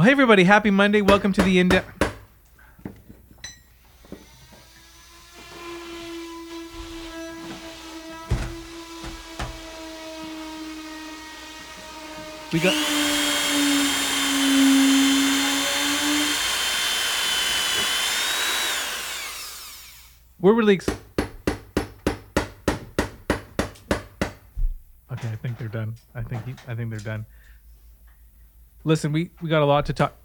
Well, hey everybody, happy Monday. Welcome to the in We got We're really Okay, I think they're done. I think he, I think they're done. Listen, we we got a lot to talk.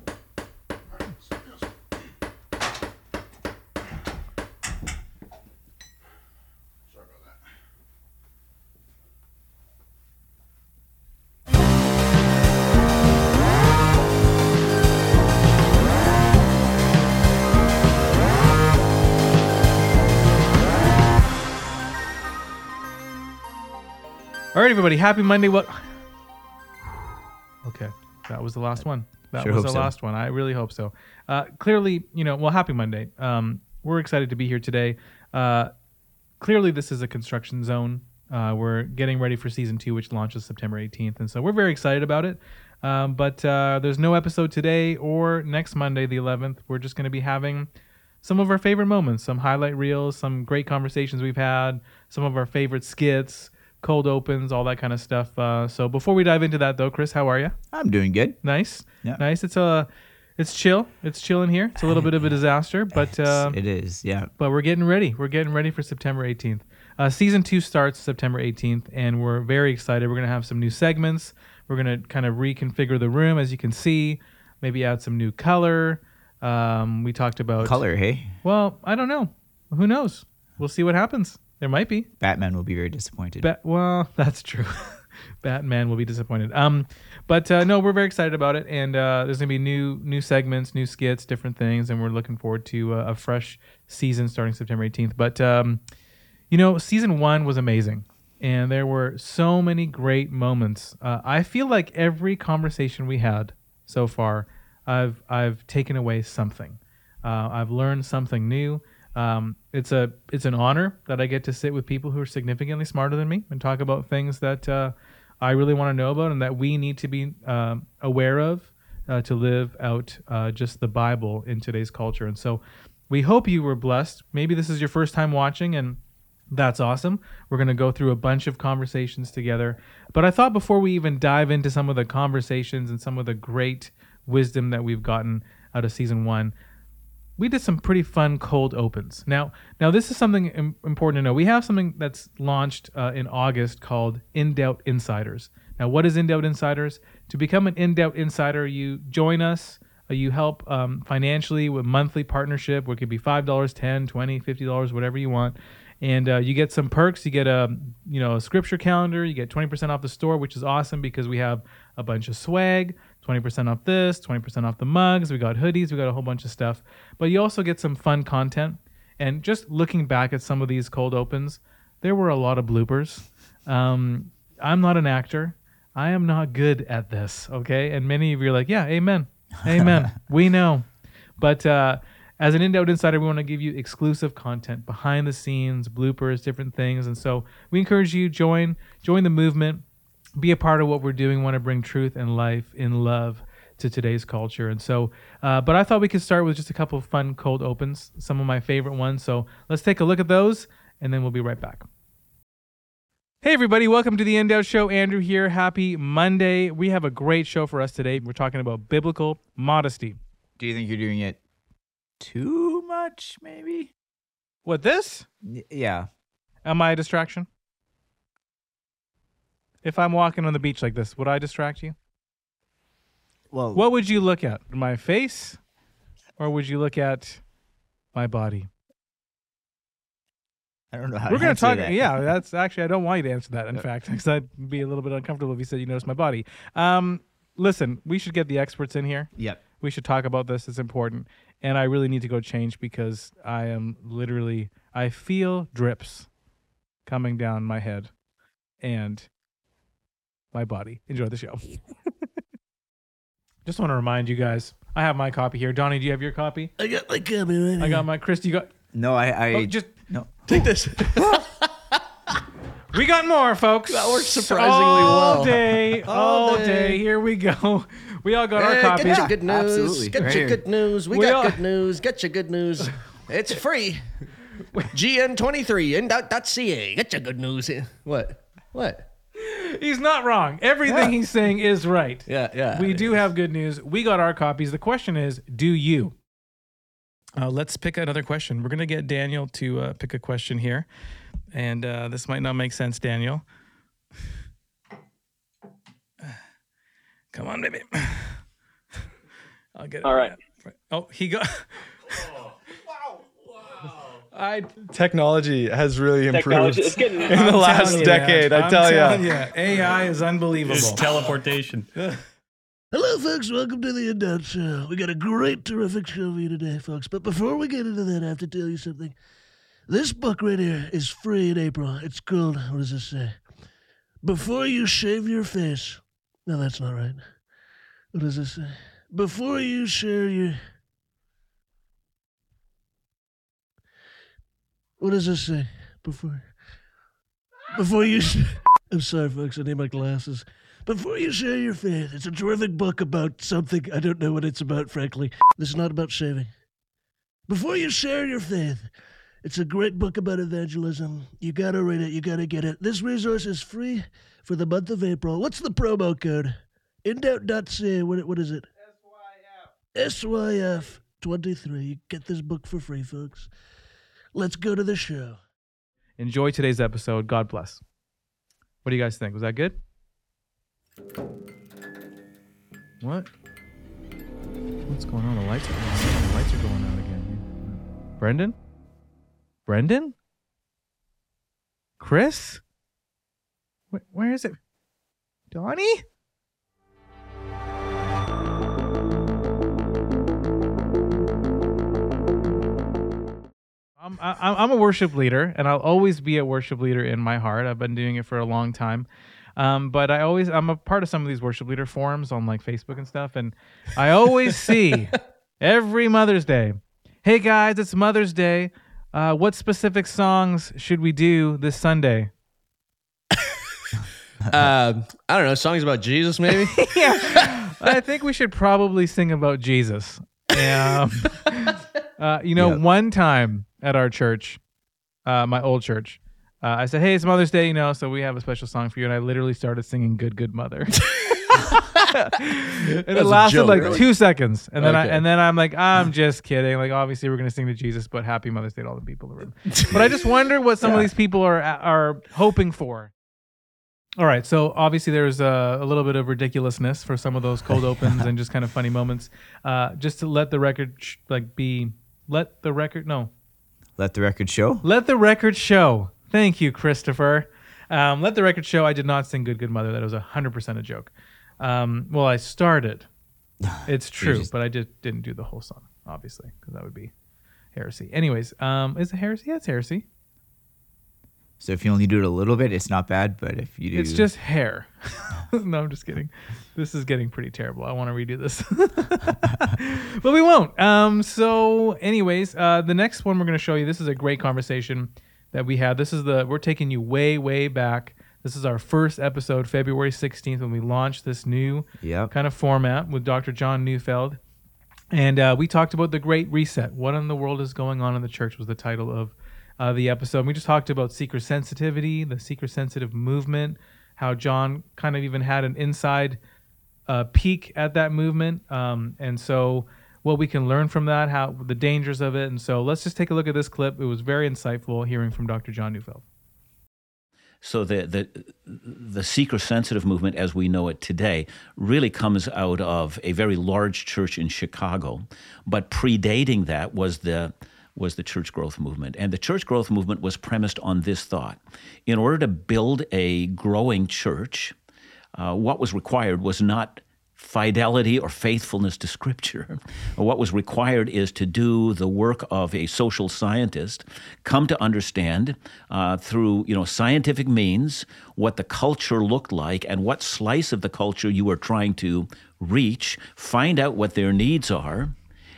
All right, everybody. Happy Monday. What? That was the last one. That Sure was the so. last one. I really hope so. Uh, clearly, you know, well, happy Monday. Um, we're excited to be here today. Uh, clearly, this is a construction zone. Uh, we're getting ready for season two, which launches September 18th, and so we're very excited about it. Um, but uh, there's no episode today or next Monday, the 11th. We're just going to be having some of our favorite moments, some highlight reels, some great conversations we've had, some of our favorite skits, cold opens, all that kind of stuff. Uh, so before we dive into that, though, Chris, how are you? I'm doing good. Nice, Yeah. nice. It's a, it's chill. It's chill in here. It's a little bit of a disaster, but uh, it is, yeah. but we're getting ready. We're getting ready for September 18th. Uh, season two starts September 18th, and we're very excited. We're gonna have some new segments. We're gonna kind of reconfigure the room, as you can see. Maybe add some new color. Um, we talked about Color, hey? Well, I don't know. Who knows? We'll see what happens. There might be. Batman will be very disappointed. Bat- well, that's true. Batman will be disappointed. Um, but uh, no, we're very excited about it, and uh, there's gonna be new new segments, new skits, different things, and we're looking forward to uh, a fresh season starting September 18th. But um, you know, season one was amazing, and there were so many great moments. Uh, I feel like every conversation we had so far, I've I've taken away something. Uh, I've learned something new. Um, it's a it's an honor that I get to sit with people who are significantly smarter than me and talk about things that uh, I really want to know about and that we need to be um, aware of uh, to live out uh, just the Bible in today's culture. And so, we hope you were blessed. Maybe this is your first time watching and that's awesome. We're going to go through a bunch of conversations together. But I thought before we even dive into some of the conversations and some of the great wisdom that we've gotten out of season one, we did some pretty fun cold opens. Now, now this is something Im- important to know. We have something that's launched uh, in August called In Doubt Insiders. Now, what is In Doubt Insiders? To become an In Doubt Insider, you join us. uh, You help um, financially with monthly partnership, where it could be five dollars, ten, twenty, fifty dollars, whatever you want, and uh, you get some perks. You get a you know a scripture calendar. You get twenty percent off the store, which is awesome because we have a bunch of swag. 20% off this, 20% off the mugs. We got hoodies, we got a whole bunch of stuff. But you also get some fun content. And just looking back at some of these cold opens, there were a lot of bloopers. Um, I'm not an actor. I am not good at this, okay? And many of you are like, yeah, amen. Amen. we know. But uh, as an in-doubt insider, we want to give you exclusive content, behind the scenes, bloopers, different things. And so we encourage you join join the movement be a part of what we're doing. Want to bring truth and life in love to today's culture. And so, uh, but I thought we could start with just a couple of fun cold opens, some of my favorite ones. So let's take a look at those, and then we'll be right back. Hey everybody, welcome to the In Doubt Show. Andrew here. Happy Monday. We have a great show for us today. We're talking about biblical modesty. Do you think you're doing it too much, maybe? What this? Y- yeah. Am I a distraction? If I'm walking on the beach like this, would I distract you? Well, What would you look at? My face? Or would you look at my body? I don't know how We're going to answer talk. that. Yeah, that's actually, I don't want you to answer that, in fact, because I'd be a little bit uncomfortable if you said you noticed my body. Um, listen, we should get the experts in here. Yep. We should talk about this. It's important. And I really need to go change because I am literally, I feel drips coming down my head and my body. Enjoy the show. Just want to remind you guys, I have my copy here. Donnie, do you have your copy? I got my copy right I got my Chris. You got No, I. I oh, just no. Take this. We got more, folks. That worked surprisingly all well. Day, all, All day. day. Here we go. We all got our Hey, copies. get your good news. absolutely. Get Right your here. good news. We, We got all- good news. Get your good news. It's free. GN23 in.ca. Get your good news. What? What? He's not wrong. Everything he's saying is right. Yeah, yeah. We do have good news. We got our copies. The question is, do you? Uh, let's pick another question. We're going to get Daniel to uh, pick a question here. And uh, this might not make sense, Daniel. Come on, baby. I'll get it. All right. Oh, he got. I Technology has really improved Technology is getting in the last telling you, decade. man. I I'm tell you. ya, AI is unbelievable. It's teleportation. Hello, folks. Welcome to the In Doubt Show. We got a great, terrific show for you today, folks. But before we get into that, I have to tell you something. This book right here is free in April. It's called, what does it say? Before you shave your face. No, that's not right. What does it say? Before you share your. What does this say? Before. Before you. I'm sorry, folks. I need my glasses. Before you share your faith, it's a terrific book about something. I don't know what it's about, frankly. This is not about shaving. Before you share your faith, it's a great book about evangelism. You gotta read it, you gotta get it. This resource is free for the month of April. What's the promo code? Indoubt.ca. What, what is it? SYF. SYF23. You get this book for free, folks. Let's go to the show. Enjoy today's episode. God bless. What do you guys think? Was that good? What? What's going on? The lights are going out. The lights are going out again. Brendan? Brendan? Chris? Wh- where is it? Donnie? I'm, I, I'm a worship leader, and I'll always be a worship leader in my heart. I've been doing it for a long time. Um, but I always, I'm a part of some of these worship leader forums on like Facebook and stuff. And I always see every Mother's Day, hey guys, it's Mother's Day. Uh, what specific songs should we do this Sunday? Uh, I don't know. Songs about Jesus, maybe? yeah, I think we should probably sing about Jesus. Um, uh, you know, Yeah. one time at our church, uh, my old church, uh, I said, "Hey, it's Mother's Day, you know, so we have a special song for you." And I literally started singing "Good Good Mother," and it lasted joke, like really? two seconds, and then I, Okay. and then I'm like, "I'm just kidding." Like, obviously, we're gonna sing to Jesus, but Happy Mother's Day to all the people in the room. but I just wonder what some of these people are are hoping for. All right, so obviously there's a, a little bit of ridiculousness for some of those cold opens and just kind of funny moments. Uh, just to let the record sh- like be, let the record no, Let the record show. let the record show. Thank you, Christopher. Um, let the record show. I did not sing "Good Good Mother." That was hundred percent a joke. Um, well, I started. It's true, just- but I just didn't do the whole song, obviously, because that would be heresy. Anyways, um, is it heresy? Yeah, it's heresy. So if you only do it a little bit, it's not bad. But if you do, It's just hair. no, I'm just kidding. This is getting pretty terrible. I want to redo this, but we won't. Um. So, anyways, uh, the next one we're going to show you. This is a great conversation that we had. This is the we're taking you way, way back. This is our first episode, February 16th, when we launched this new Yep. kind of format with Dr. John Neufeld. And uh, we talked about the Great Reset. What in the world is going on in the church was the title of uh, the episode. We just talked about seeker sensitivity, the seeker sensitive movement, how John kind of even had an inside uh, peek at that movement. Um, and so, what we can learn from that, how the dangers of it. And so, let's just take a look at this clip. It was very insightful hearing from Dr. John Neufeld. So the the the seeker sensitive movement, as we know it today, really comes out of a very large church in Chicago, but predating that was the was the church growth movement, and the church growth movement was premised on this thought: in order to build a growing church, uh, what was required was not fidelity or faithfulness to Scripture. What was required is to do the work of a social scientist, come to understand uh, through you know scientific means what the culture looked like and what slice of the culture you were trying to reach, find out what their needs are,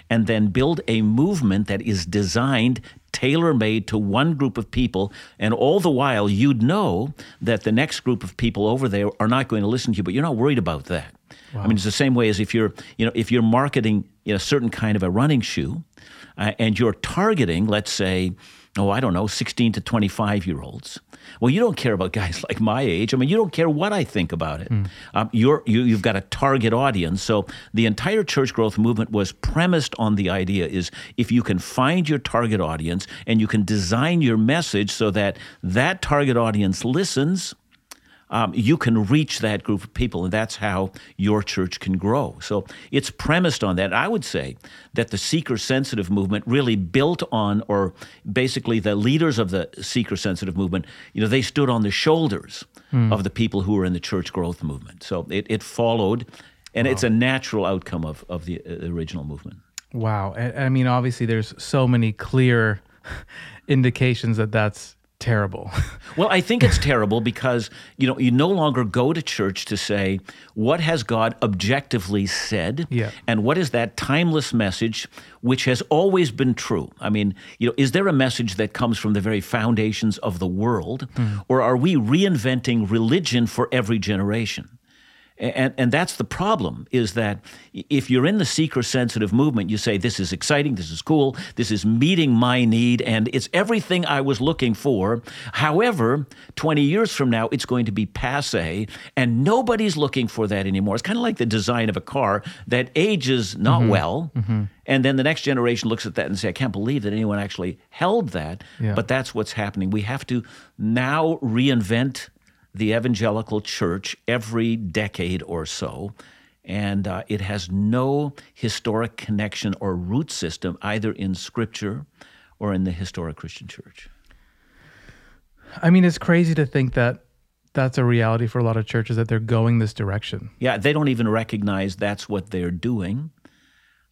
and then build a movement that is designed tailor made to one group of people. And all the while, you'd know that the next group of people over there are not going to listen to you, but you're not worried about that. I mean, it's the same way as if you're, you know, if you're marketing you know, a certain kind of a running shoe, uh, and you're targeting, let's say, oh, I don't know, 16 to 25 year olds. Well, you don't care about guys like my age. I mean, you don't care what I think about it. Um, you're, you, you've got a target audience. So the entire church growth movement was premised on the idea is if you can find your target audience and you can design your message so that that target audience listens, um, you can reach that group of people, and that's how your church can grow. So it's premised on that. I would say that the seeker sensitive movement really built on, or basically the leaders of the seeker sensitive movement, you know, they stood on the shoulders of the people who were in the church growth movement. So it, it followed, and it's a natural outcome of, of the uh, original movement. Wow. I, I mean, obviously, there's so many clear indications that that's terrible. Well, I think it's terrible because you know you no longer go to church to say what has God objectively said, Yeah. and what is that timeless message which has always been true. I mean, you know, is there a message that comes from the very foundations of the world, hmm. or are we reinventing religion for every generation? And, and that's the problem is that if you're in the seeker sensitive movement, you say, This is exciting, this is cool, this is meeting my need, and it's everything I was looking for. However, 20 years from now, it's going to be passe, and nobody's looking for that anymore. It's kind of like the design of a car that ages not mm-hmm. well. Mm-hmm. And then the next generation looks at that and say, I can't believe that anyone actually held that. Yeah. But that's what's happening. We have to now reinvent the evangelical church every decade or so. And uh, it has no historic connection or root system either in Scripture or in the historic Christian church. I mean, it's crazy to think that that's a reality for a lot of churches that they're going this direction. Yeah, they don't even recognize that's what they're doing.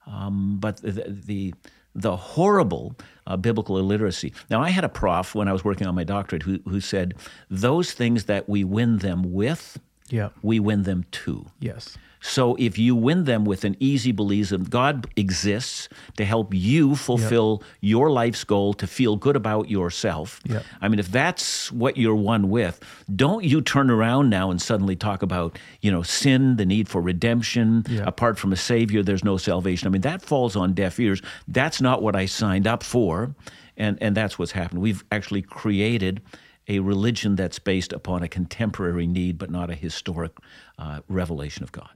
Um, but the, the the horrible uh, biblical illiteracy. Now, I had a prof when I was working on my doctorate who who said those things that we win them with, Yeah. we win them to. Yes. So if you win them with an easy belief that God exists to help you fulfill your life's goal to feel good about yourself. Yep. I mean, if that's what you're won with, don't you turn around now and suddenly talk about, you know, sin, the need for redemption. Yeah. Apart from a savior, there's no salvation. I mean, that falls on deaf ears. That's not what I signed up for. And and that's what's happened. We've actually created a religion that's based upon a contemporary need, but not a historic uh, revelation of God.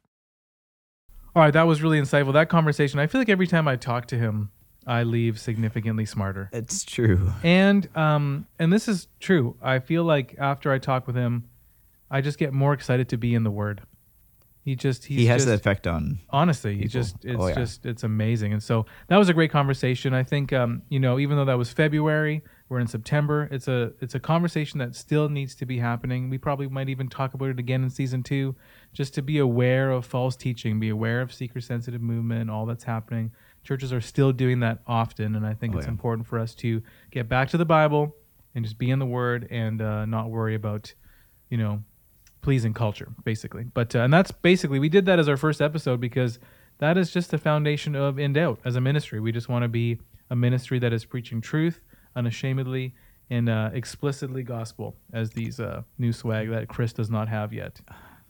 All right. That was really insightful. That conversation, I feel like every time I talk to him, I leave significantly smarter. It's true. And um and this is true. I feel like after I talk with him, I just get more excited to be in the word. He just he's he has just, the effect on. honestly he just it's Oh, yeah. just it's amazing and so that was a great conversation i think um you know even though that was february we're in september. It's a it's a conversation that still needs to be happening. We probably might even talk about it again in season two just to be aware of false teaching be aware of seeker sensitive movement all that's happening. Churches are still doing that often and i think Oh, it's yeah. important for us to get back to the bible and just be in the word and uh, not worry about you know pleasing culture basically. But uh, and that's basically we did that as our first episode because that is just the foundation of in doubt as a ministry. We just want to be a ministry that is preaching truth unashamedly and uh, explicitly gospel as these uh, new swag that chris does not have yet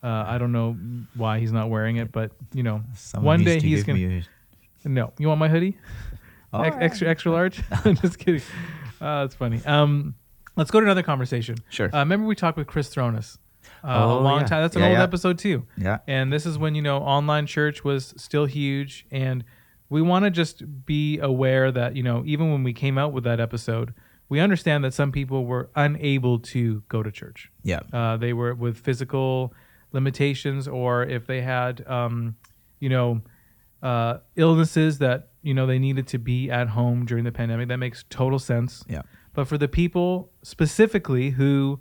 uh, i don't know why he's not wearing it but you know Someone one day he's gonna a- no you want my hoodie Ex- right. extra extra large i'm just kidding uh, that's funny um let's go to another conversation Sure. uh, remember we talked with chris thronis uh, a Oh, long yeah. time that's an Yeah, old yeah. episode too Yeah. and this is when you know online church was still huge and we want to just be aware that you know even when we came out with that episode we understand that some people were unable to go to church Yeah. uh, they were with physical limitations or if they had um, you know uh, illnesses that you know they needed to be at home during the pandemic that makes total sense Yeah. but for the people specifically who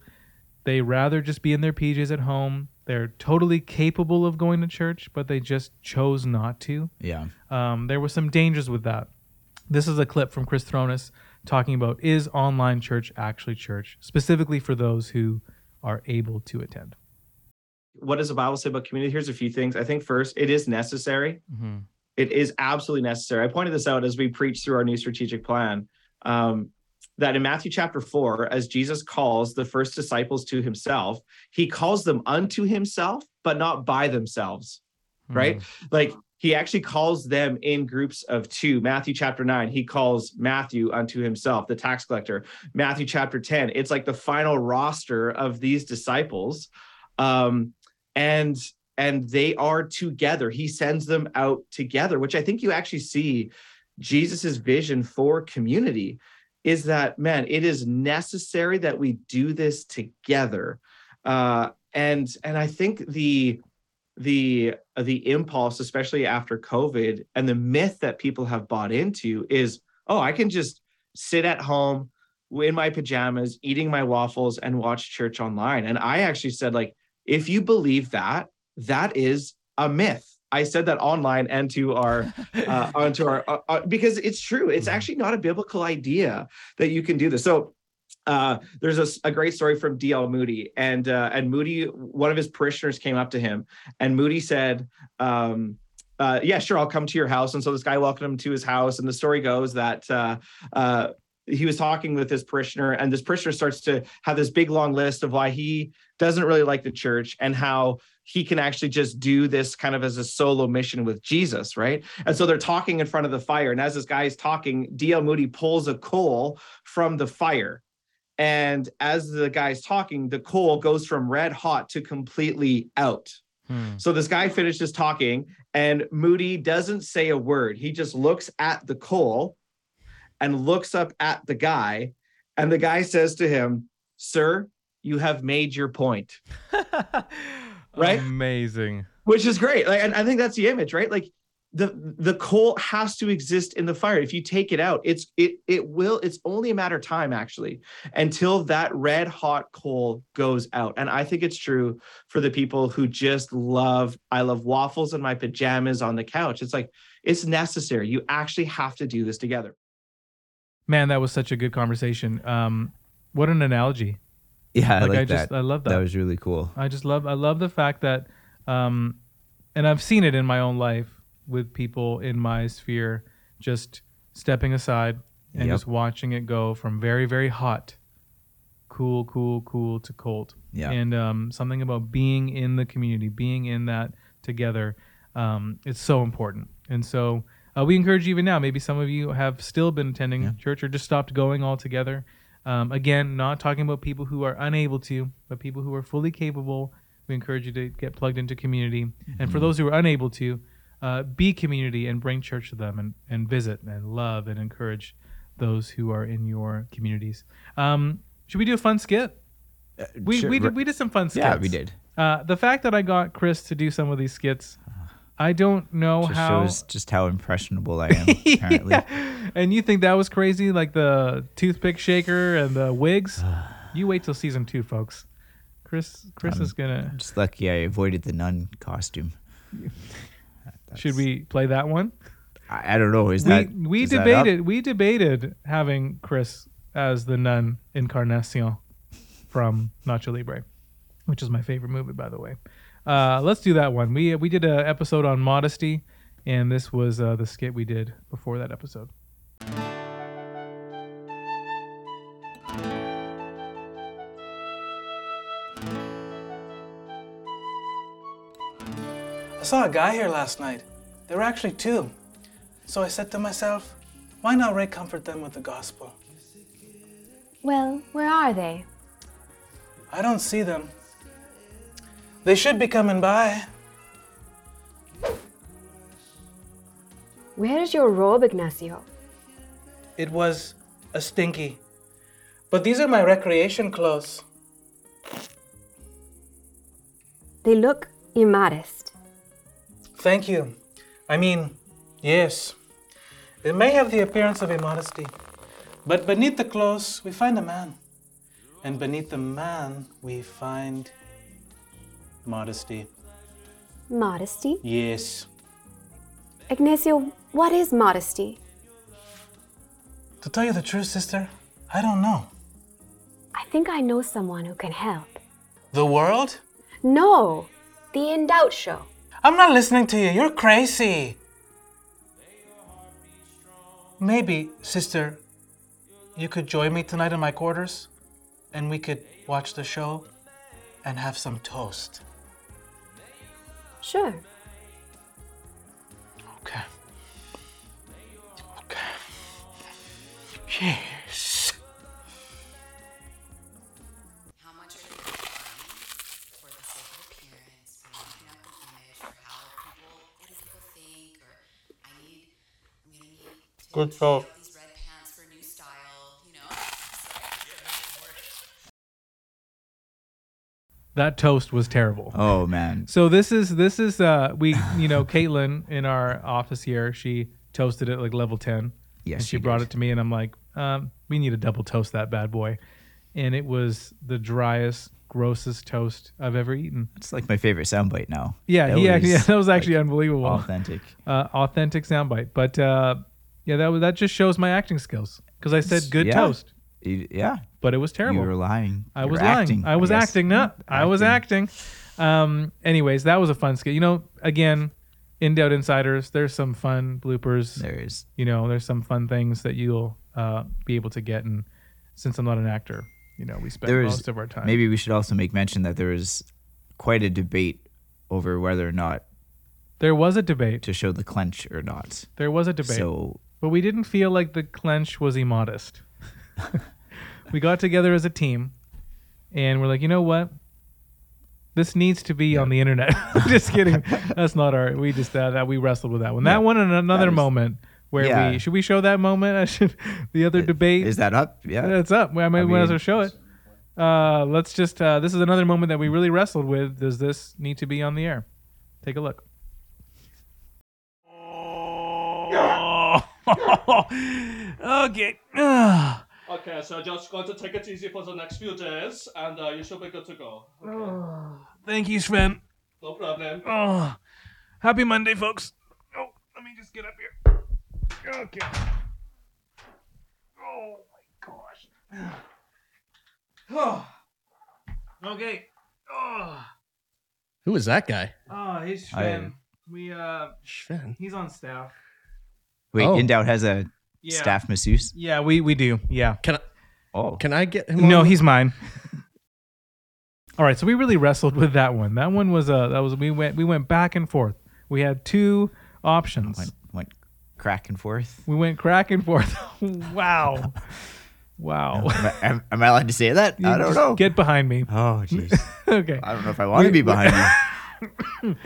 they rather just be in their PJs at home, they're totally capable of going to church, but they just chose not to. Yeah. Um, there were some dangers with that. This is a clip from Chris Thronis talking about is online church actually church, specifically for those who are able to attend. what does the Bible say about community? Here's a few things. I think first, it is necessary. It is absolutely necessary. I pointed this out as we preach through our new strategic plan. Um, that in Matthew chapter 4, as Jesus calls the first disciples to himself, he calls them unto himself, but not by themselves, right? Like he actually calls them in groups of two. Matthew chapter 9, he calls Matthew unto himself, the tax collector. Matthew chapter 10, it's like the final roster of these disciples. Um, and and they are together. He sends them out together, which I think you actually see Jesus's vision for community is that man, it is necessary that we do this together. Uh, and and I think the the the impulse, especially after COVID, and the myth that people have bought into is, oh, I can just sit at home in my pajamas, eating my waffles, and watch church online. And I actually said, like, if you believe that, that is a myth. I said that online and to our uh, onto our uh, uh, because it's true. It's actually not a biblical idea that you can do this. So uh, there's a, a, great story from D.L. Moody, and uh, and Moody, one of his parishioners came up to him, and Moody said, um, uh, "Yeah, sure, I'll come to your house." And so this guy welcomed him to his house, and the story goes that uh, uh, he was talking with his parishioner, and this parishioner starts to have this big long list of why he doesn't really like the church and how he can actually just do this kind of as a solo mission with Jesus, right? And so they're talking in front of the fire, and as this guy is talking, D.L. Moody pulls a coal from the fire and as the guy's talking, the coal goes from red hot to completely out. Hmm. So this guy finishes talking, and Moody doesn't say a word. He just looks at the coal and looks up at the guy. And the guy says to him, Sir, you have made your point. right? Amazing. Which is great. Like, and I think that's the image, right? Like the the coal has to exist in the fire if you take it out it's it it will it's only a matter of time actually until that red hot coal goes out and i think it's true for the people who just love i love waffles in my pajamas on the couch it's like it's necessary you actually have to do this together man that was such a good conversation um what an analogy yeah i like, I that. just i love that that was really cool i just love i love the fact that um and i've seen it in my own life with people in my sphere just stepping aside and Yep. just watching it go from very very hot cool cool cool to cold Yeah. and um, something about being in the community being in that together um, it's so important and so uh, we encourage you even now. Maybe some of you have still been attending church or just stopped going altogether. Um, again not talking about people who are unable to but people who are fully capable. We encourage you to get plugged into community. And for those who are unable to uh, be community and bring church to them and, and visit and love and encourage those who are in your communities. Um, should we do a fun skit? We, sure, we, did, we did some fun skits. yeah we did. Uh, the fact that I got Chris to do some of these skits, I don't know just how. shows just how impressionable i am apparently Yeah. And you think that was crazy, like the toothpick shaker and the wigs? you wait till season two, folks. Chris, Chris Um, is gonna. just lucky i avoided the nun costume Should we play that one? i, I don't know is we that we is that debated we debated having Chris as the nun Encarnacion from Nacho Libre, which is my favorite movie, by the way. Uh, let's do that one. We we did an episode on modesty, and this was uh, the skit we did before that episode. I saw a guy here last night. There were actually two. So I said to myself, why not Ray comfort them with the gospel? Well, where are they? I don't see them. They should be coming by. Where is your robe, Ignacio? It was a stinky. But these are my recreation clothes. They look immodest. Thank you. I mean, yes. It may have the appearance of immodesty. But beneath the clothes, we find a man. And beneath the man, we find modesty. Modesty? Yes. Ignacio, what is modesty? To tell you the truth, sister, I don't know. I think I know someone who can help. The world? No, the In Doubt show. I'm not listening to you. You're crazy. Maybe, sister, you could join me tonight in my quarters and we could watch the show and have some toast. Sure. Okay. Okay. Cheers. How much are you for the sake of appearance, for making up an image, for how people, what do people think, or I need, I'm gonna need to Good check talk. out these red pants for a new style, you know? That toast was terrible. Oh man. So this is this is uh we you know Caitlin in our office here she toasted it like level ten. Yes, and she she brought it to me and I'm like, um, we need to double toast that bad boy, and it was the driest, grossest toast I've ever eaten. It's like my favorite soundbite now. Yeah, That actually, was, that was actually like, unbelievable. authentic. uh, authentic soundbite. But uh, yeah, that was that just shows my acting skills because I said good Yeah. toast, You- Yeah. but it was terrible. You were lying. I You was lying. acting, I was guess. acting. No, I was acting. Um. Anyways, that was a fun skit. You know, again, in doubt insiders. There's some fun bloopers. There is. You know, there's some fun things that you'll uh, be able to get. And since I'm not an actor, you know, we spend is most of our time. Maybe we should also make mention that there was quite a debate over whether or not there was a debate. to show the clench or not. There was a debate. So but we didn't feel like the clench was immodest. we got together as a team, and we're like, you know what? This needs to be on the internet. just kidding. That's not our. We just uh, that we wrestled with that one. That one and another was- moment where Yeah. we should we show that moment. I should the other debate. is that up? Yeah. It's up. I mean, I we might as well show it. Uh, let's just. Uh, this is another moment that we really wrestled with. Does this need to be on the air? Take a look. okay. Okay, so just going to take it easy for the next few days, and uh, you should be good to go. Okay. Thank you, Sven. No problem. Oh, happy Monday, folks. Oh, let me just get up here. Okay. Oh my gosh. Oh. Okay. Oh. Who is that guy? Oh, he's I- Sven. We uh, Sven. he's on staff. Wait, Oh. In Doubt has a Yeah. staff masseuse. Yeah, we we do. Yeah. Can I? Oh, Can I get him? No, on? he's mine. All right, so we really wrestled with that one. That one was uh that was we went we went back and forth. We had two options. went, went crack and forth. We went crack and forth. wow. Wow. Am I, am, am I allowed to say that? I don't know. Get behind me. oh, jeez. okay. I don't know if I want to be behind you.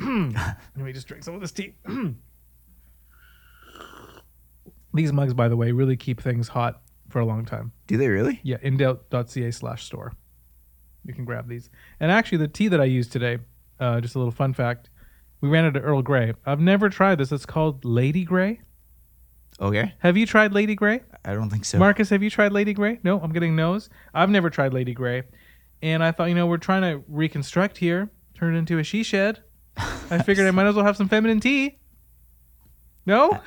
Let me just drink some of this tea. These mugs, by the way, really keep things hot for a long time. Do they really? Yeah, indoubt.ca slash store. You can grab these. And actually, the tea that I used today, uh, just a little fun fact, we ran out of Earl Grey. I've never tried this. It's called Lady Grey. Okay. Have you tried Lady Grey? I don't think so. Marcus, have you tried Lady Grey? No, I'm getting no's. I've never tried Lady Grey. And I thought, you know, we're trying to reconstruct here, turn it into a she shed. I figured I might as well have some feminine tea. No?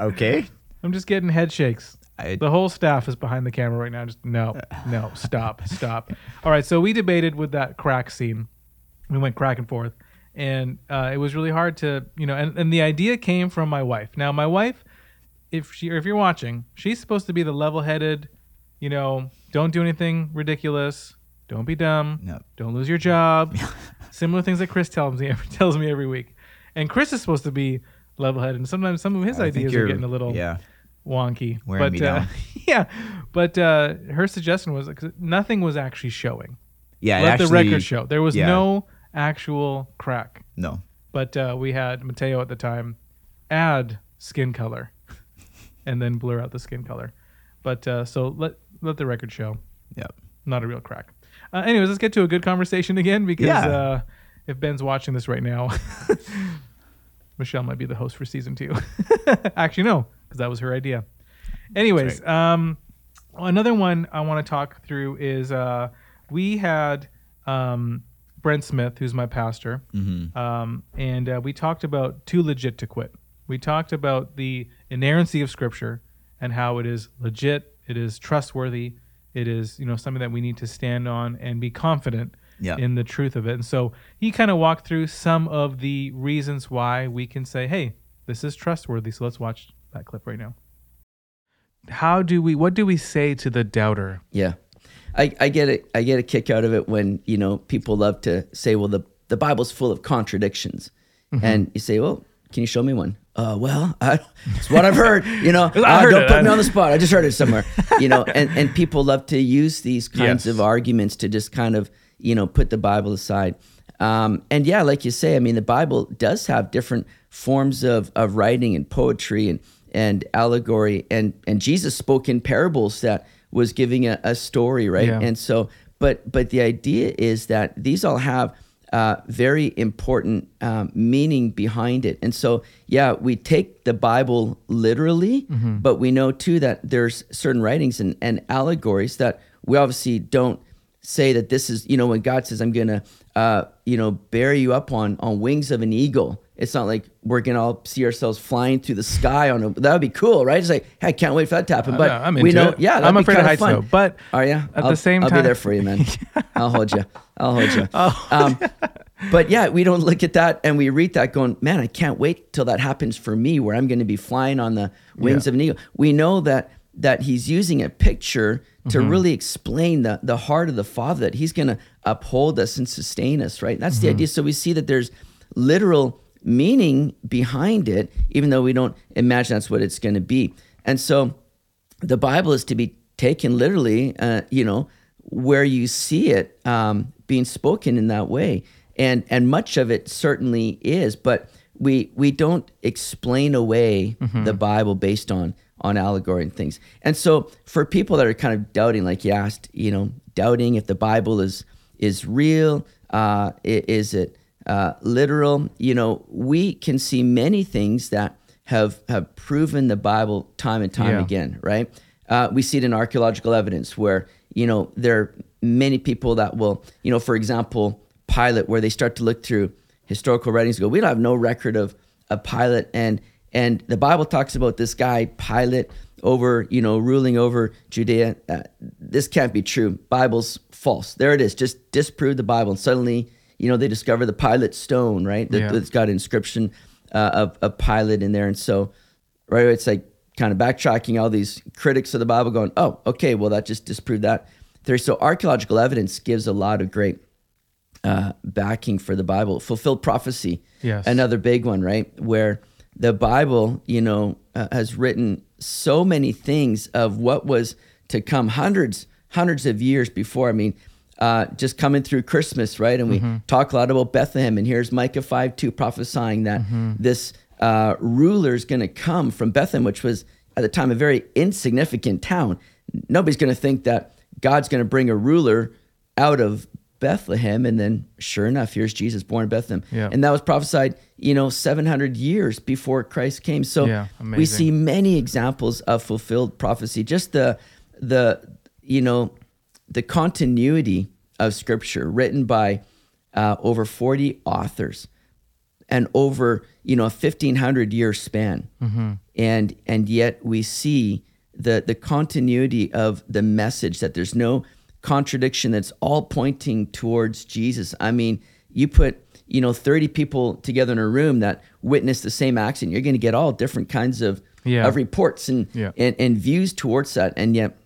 Okay. I'm just getting head shakes. I, The whole staff is behind the camera right now. Just no, no, stop, stop. All right, so we debated with that crack scene. We went crack and forth, and uh, it was really hard to, you know. And, and the idea came from my wife. Now, my wife, if she or if you're watching, she's supposed to be the level-headed, you know, don't do anything ridiculous, don't be dumb, no. don't lose your job. Similar things that Chris tells me tells me every week. And Chris is supposed to be level-headed, and sometimes some of his I ideas are getting a little Yeah. wonky. Wearing but me uh, yeah, but uh, her suggestion was nothing was actually showing. Yeah. Let actually, the record show there was yeah. no actual crack. No. But uh, we had Mateo at the time add skin color, and then blur out the skin color. But uh, so let let the record show. Yep. Not a real crack. Uh, anyways, let's get to a good conversation again because Yeah. uh, if Ben's watching this right now, Michelle might be the host for season two. Actually, no, because that was her idea. Anyways, um, another one I want to talk through is uh, we had um, Brent Smith, who's my pastor, Mm-hmm. um, and uh, we talked about too legit to quit. We talked about the inerrancy of Scripture and how it is legit, it is trustworthy, it is you know something that we need to stand on and be confident Yeah. in the truth of it. And so he kind of walked through some of the reasons why we can say, hey, this is trustworthy. So let's watch that clip right now. how do we? What do we say to the doubter? Yeah. I, I get it. I get a kick out of it when, you know, people love to say, well, the, the Bible's full of contradictions. Mhm. And you say, well, can you show me one? Uh, well, I, it's what I've heard, you know, I uh, heard don't it. put me on the spot. I just heard it somewhere, you know, and, and people love to use these kinds Yes. of arguments to just kind of, you know, put the Bible aside. Um, and yeah, like you say, I mean, the Bible does have different forms of, of writing and poetry and, and allegory. And, and Jesus spoke in parables that was giving a, a story, right? Yeah. And so, but, but the idea is that these all have uh, very important um, meaning behind it. And so, yeah, we take the Bible literally, Mhm. but we know too that there's certain writings and, and allegories that we obviously don't say that this is, you know, when God says, I'm going to, uh, you know, bear you up on, on wings of an eagle. It's not like we're going to all see ourselves flying through the sky on a, that would be cool, right? It's like, hey, I can't wait for that to happen. Uh, But I'm we know, it. yeah, I'm be afraid of heights, fun. though, but are you? at I'll, the same I'll time- be there for you, man. I'll hold you. I'll hold you. Oh. Um, but yeah, we don't look at that and we read that going, man, I can't wait till that happens for me, where I'm going to be flying on the wings Yeah. of an eagle. We know that that he's using a picture to Mhm. really explain the the heart of the Father, that he's going to uphold us and sustain us. Right? That's the Mhm. idea. So we see that there's literal meaning behind it, even though we don't imagine that's what it's going to be. And so the Bible is to be taken literally, uh, you know, where you see it um, being spoken in that way, and and much of it certainly is, but we we don't explain away Mhm. the Bible based on on allegory and things. And so for people that are kind of doubting, like you asked, you know, doubting if the Bible is is real, uh, is it uh, literal? You know, we can see many things that have have proven the Bible time and time Yeah. again, right? Uh, we see it in archaeological evidence where you know there are many people that will, you know, for example, Pilate, where they start to look through historical writings, and go, we don't have no record of a Pilate, and and the Bible talks about this guy Pilate over, you know, ruling over Judea. Uh, this can't be true. Bible's false. There it is. Just disprove the Bible, and suddenly, you know, they discover the Pilate stone, right? That, Yeah. That's got inscription uh, of of Pilate in there, and so right, it's like kind of backtracking all these critics of the Bible, going, oh, okay, well that just disproved that theory. So archaeological evidence gives a lot of great uh, backing for the Bible. Fulfilled prophecy, Yes. another big one, right? Where the Bible, you know, uh, has written so many things of what was to come hundreds, hundreds of years before. I mean, uh, just coming through Christmas, right? And we Mhm. talk a lot about Bethlehem, and here's Micah 5 2 prophesying that Mhm. this uh, ruler is going to come from Bethlehem, which was at the time a very insignificant town. Nobody's going to think that God's going to bring a ruler out of Bethlehem. And then, sure enough, here's Jesus born in Bethlehem. Yeah. And that was prophesied, you know, 700 years before Christ came. So Yeah, we see many examples of fulfilled prophecy. Just the, the, you know, the continuity of scripture written by uh, over 40 authors and over, you know, a 1500 year span Mhm. and and yet we see the the continuity of the message that there's no contradiction that's all pointing towards Jesus. I mean, you put you know 30 people together in a room that witness the same accident, you're going to get all different kinds of Yeah. of reports and, Yeah. and and views towards that, and yet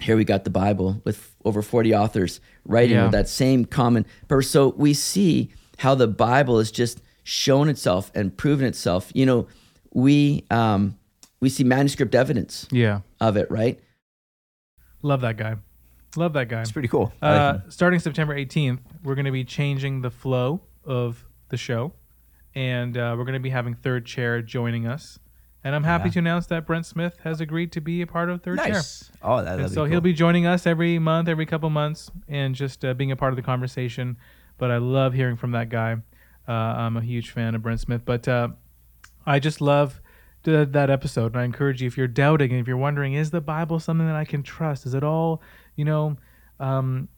here we got the Bible with over 40 authors writing Yeah. with that same common purpose. So we see how the Bible has just shown itself and proven itself. You know, we um, we see manuscript evidence Yeah. of it, right? Love that guy. Love that guy. It's pretty cool. I like Uh, starting September 18th, we're going to be changing the flow of the show, and uh, we're going to be having Third Chair joining us. And I'm happy to announce that Brent Smith has agreed to be a part of Third Nice. Chair. Oh, that- And that'd be so he'll cool. be joining us every month, every couple months, and just uh, being a part of the conversation. But I love hearing from that guy. Uh, I'm a huge fan of Brent Smith, but uh, I just love th- that episode, and I encourage you if you're doubting and if you're wondering, is the Bible something that I can trust? Is it all, you know, um,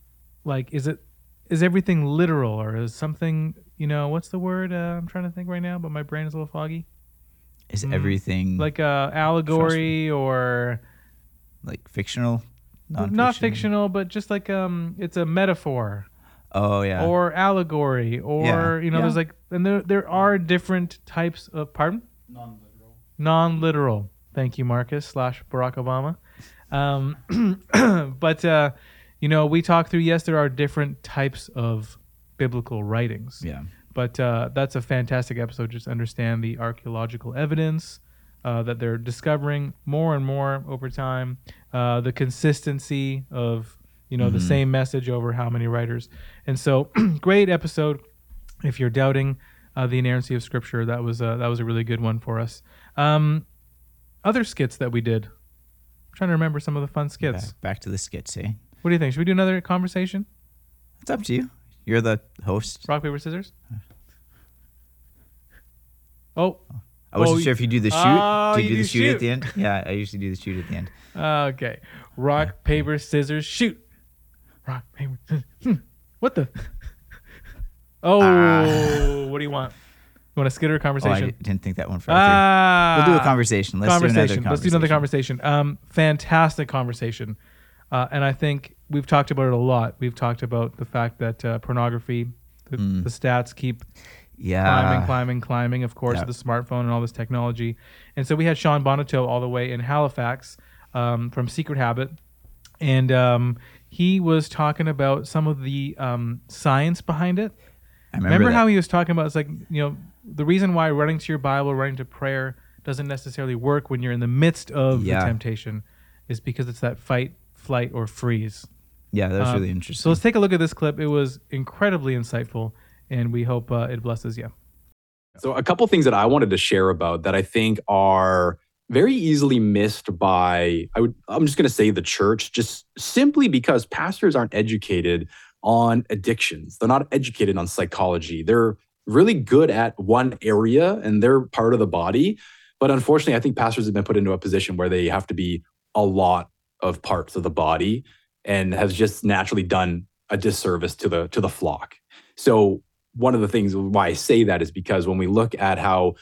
like is it is everything literal or is something, you know, what's the word? Uh, I'm trying to think right now, but my brain is a little foggy. Is Mm, everything like uh, allegory or like fictional? not Non-fiction? fictional, but just like um, it's a metaphor. Oh yeah. Or allegory, or Yeah. you know, Yeah. there's like, and there there are different types of pardon. Non-literal. Non-literal. Thank you, Marcus slash Barack Obama. Um, but uh, you know, we talked through. Yes, there are different types of biblical writings. Yeah. But uh, that's a fantastic episode. Just understand the archaeological evidence uh, that they're discovering more and more over time. Uh, the consistency of you know the Mhm. same message over how many writers. And so, great episode. If you're doubting uh, the inerrancy of Scripture, that was uh, that was a really good one for us. Um, other skits that we did. I'm trying to remember some of the fun skits. Back, back to the skits, eh? What do you think? Should we do another conversation? It's up to you. You're the host. Rock paper scissors. Oh, I wasn't Oh, sure if you do the shoot. oh, do you you do the do shoot, at the end? Yeah, I usually do the shoot at the end. Okay. Rock, paper, scissors, shoot. Rock, paper, scissors. Hmm. What the? Oh, Ah. what do you want? You want a skitter Oh, I conversation? didn't think that one for Ah. We'll do a conversation. Let's conversation. do another Let's do another conversation. Um, fantastic conversation, uh, and I think we've talked about it a lot. We've talked about the fact that uh, pornography, the, Mm. the stats keep Yeah. climbing, climbing, climbing. Of course, the smartphone and all this technology, and so we had Sean Bonato all the way in Halifax um, from Secret Habit, and um, he was talking about some of the um, science behind it. I remember that. how he was talking about it's like you know the reason why running to your Bible, running to prayer doesn't necessarily work when you're in the midst of Yeah. the temptation, is because it's that fight, flight, or freeze. Yeah, that's was Uh, really interesting. So let's take a look at this clip. It was incredibly insightful, and we hope uh, it blesses you. So, a couple things that I wanted to share about that I think are very easily missed by I would I'm just going to say the church just simply because pastors aren't educated on addictions. They're not educated on psychology. They're really good at one area and they're part of the body, but unfortunately I think pastors have been put into a position where they have to be a lot of parts of the body and has just naturally done a disservice to the to the flock. So one of the things why I say that is because when we look at how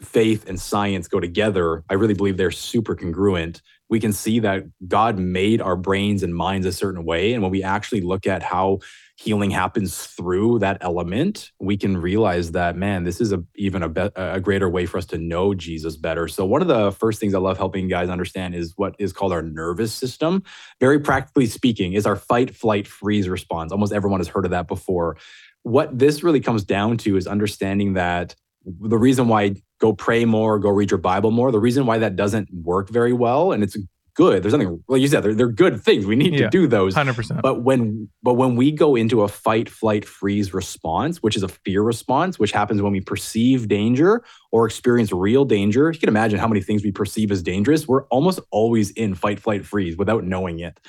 faith and science go together, I really believe they're super congruent. We can see that God made our brains and minds a certain way. And when we actually look at how healing happens through that element, we can realize that, man, this is a, even a, be- a greater way for us to know Jesus better. So, one of the first things I love helping guys understand is what is called our nervous system. Very practically speaking, is our fight, flight, freeze response. Almost everyone has heard of that before. What this really comes down to is understanding that the reason why go pray more, go read your Bible more, the reason why that doesn't work very well, and it's good. There's nothing, like you said, they're, they're good things. We need Yeah, to do those. 100%. But when but when we go into a fight, flight, freeze response, which is a fear response, which happens when we perceive danger or experience real danger, you can imagine how many things we perceive as dangerous. We're almost always in fight, flight, freeze without knowing it.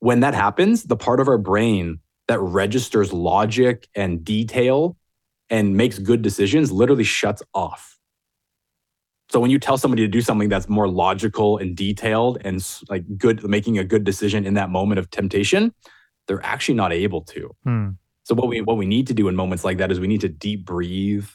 When that happens, the part of our brain that registers logic and detail and makes good decisions literally shuts off. So when you tell somebody to do something that's more logical and detailed and like good, making a good decision in that moment of temptation, they're actually not able to. Hmm. So what we what we need to do in moments like that is we need to deep breathe.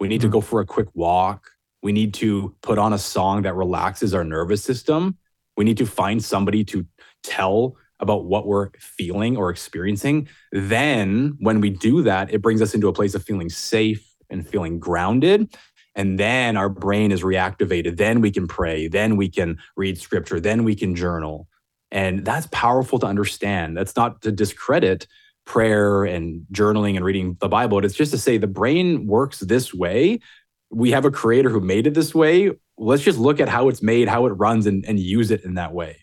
We need to go for a quick walk. We need to put on a song that relaxes our nervous system. We need to find somebody to tell about what we're feeling or experiencing. Then when we do that, it brings us into a place of feeling safe and feeling grounded. And then our brain is reactivated. Then we can pray. Then we can read scripture. Then we can journal. And that's powerful to understand. That's not to discredit prayer and journaling and reading the Bible. It's just to say the brain works this way. We have a creator who made it this way. Let's just look at how it's made, how it runs, and, and use it in that way.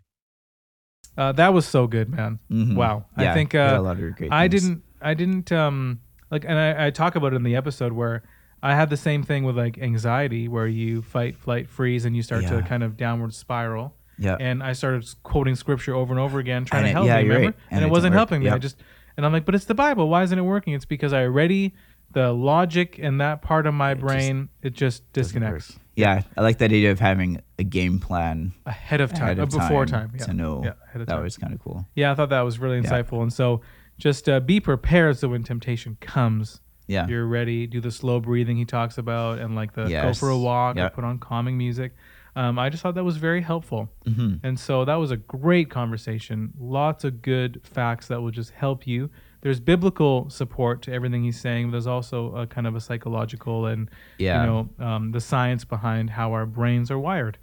Uh, that was so good, man. Mhm. Wow. Yeah, I think uh, a lot of great I didn't. I didn't. Um, like, and I, I talk about it in the episode where I had the same thing with like anxiety, where you fight, flight, freeze, and you start to kind of downward spiral. Yeah. And I started quoting scripture over and over again, trying And to it- help yeah, me. Remember? right. And, And it, it wasn't helping me. I just and I'm like, but it's the Bible. Why isn't it working? It's because I already the logic and that part of my brain it just disconnects Yeah, I like that idea of having a game plan ahead of time, uh, before time, yeah. to know. Yeah, ahead of that was kind of cool. Yeah, I thought that was really Yeah. insightful. And so just uh, be prepared so when temptation comes, Yeah. you're ready. Do the slow breathing he talks about and like the go for a walk Yep. put on calming music. Um, I just thought that was very helpful. Mhm. And so that was a great conversation. Lots of good facts that will just help you. There's biblical support to everything he's saying. But there's also a kind of a psychological and Yeah. you know um, the science behind how our brains are wired.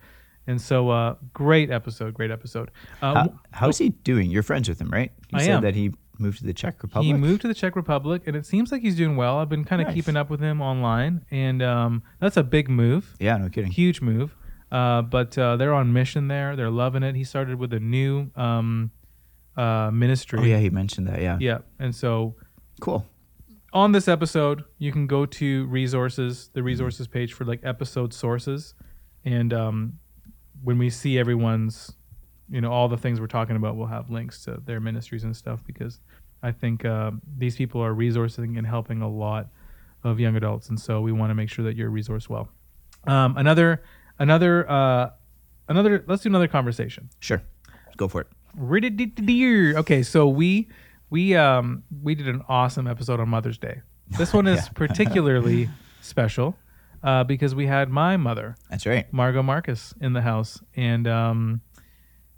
And so, uh, great episode, great episode. Uh, How, how's he doing? You're friends with him, right? You I said am. that he moved to the Czech Republic. He moved to the Czech Republic, and it seems like he's doing well. I've been kind of Nice. keeping up with him online, and um, that's a big move. Yeah, no kidding. Huge move. Uh, but uh, they're on mission there. They're loving it. He started with a new um, uh, ministry. Oh yeah, he mentioned that. Yeah. Yeah, and so cool. On this episode, you can go to resources, the resources page for like episode sources, and um, when we see everyone's, you know, all the things we're talking about, we'll have links to their ministries and stuff because I think uh, these people are resourcing and helping a lot of young adults, and so we want to make sure that you're resourced well. Um, another, another, uh, another. Let's do another conversation. Sure, go for it. Okay, so we we um we did an awesome episode on Mother's Day. This one is Yeah. particularly special uh, because we had my mother. That's right, Margot Marcus in the house, and um,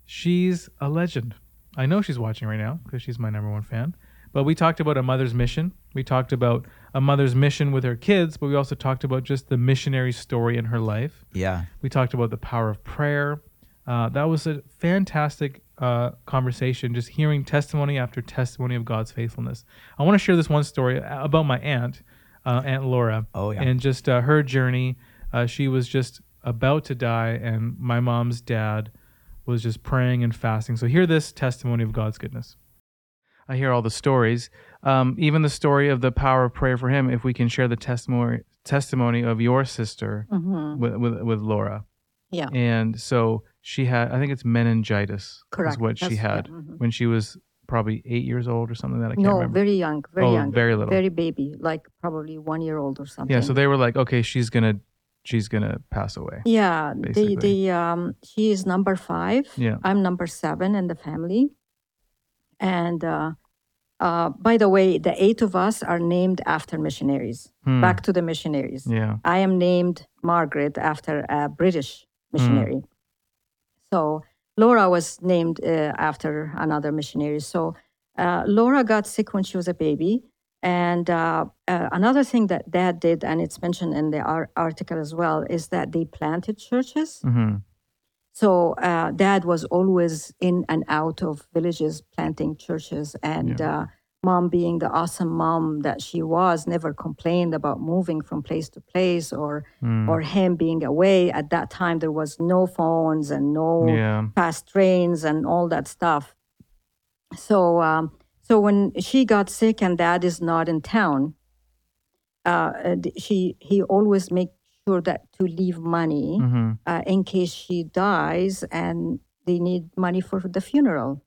she's a legend. I know she's watching right now because she's my number one fan. But we talked about a mother's mission. We talked about a mother's mission with her kids, but we also talked about just the missionary story in her life. Yeah. We talked about the power of prayer. Uh, that was a fantastic uh, conversation, just hearing testimony after testimony of God's faithfulness. I want to share this one story about my aunt, uh, Aunt Laura. Oh, yeah. And just uh, her journey. Uh, she was just about to die, and my mom's dad was just praying and fasting. So hear this testimony of God's goodness. I hear all the stories, um, even the story of the power of prayer for him. If we can share the testimony testimony of your sister Mhm. with, with with Laura. Yeah. And so she had, I think it's meningitis. Correct. Is what she That's- yeah, had mhm. when she was probably eight years old or something that I can't no, remember. very young, very oh, young, very little. very baby, like probably one year old or something. yeah. So they were like, okay, she's gonna, she's gonna pass away. Yeah, basically. the the um he is number five. Yeah. I'm number seven in the family. And uh, uh, by the way, the eight of us are named after missionaries. Hmm. Back to the missionaries. Yeah. I am named Margaret after a British Hmm. missionary. So Laura was named uh, after another missionary. So uh, Laura got sick when she was a baby. And uh, uh, another thing that dad did, and it's mentioned in the ar- article as well, is that they planted churches. Mm-hmm. So uh, dad was always in and out of villages planting churches, and uh, mom, being the awesome mom that she was, never complained about moving from place to place or Mm. or him being away. At that time, there was no phones and no Yeah. fast trains and all that stuff. So um, so when she got sick and dad is not in town, uh, she he always make sure that to leave money Mhm. uh, in case she dies and they need money for the funeral.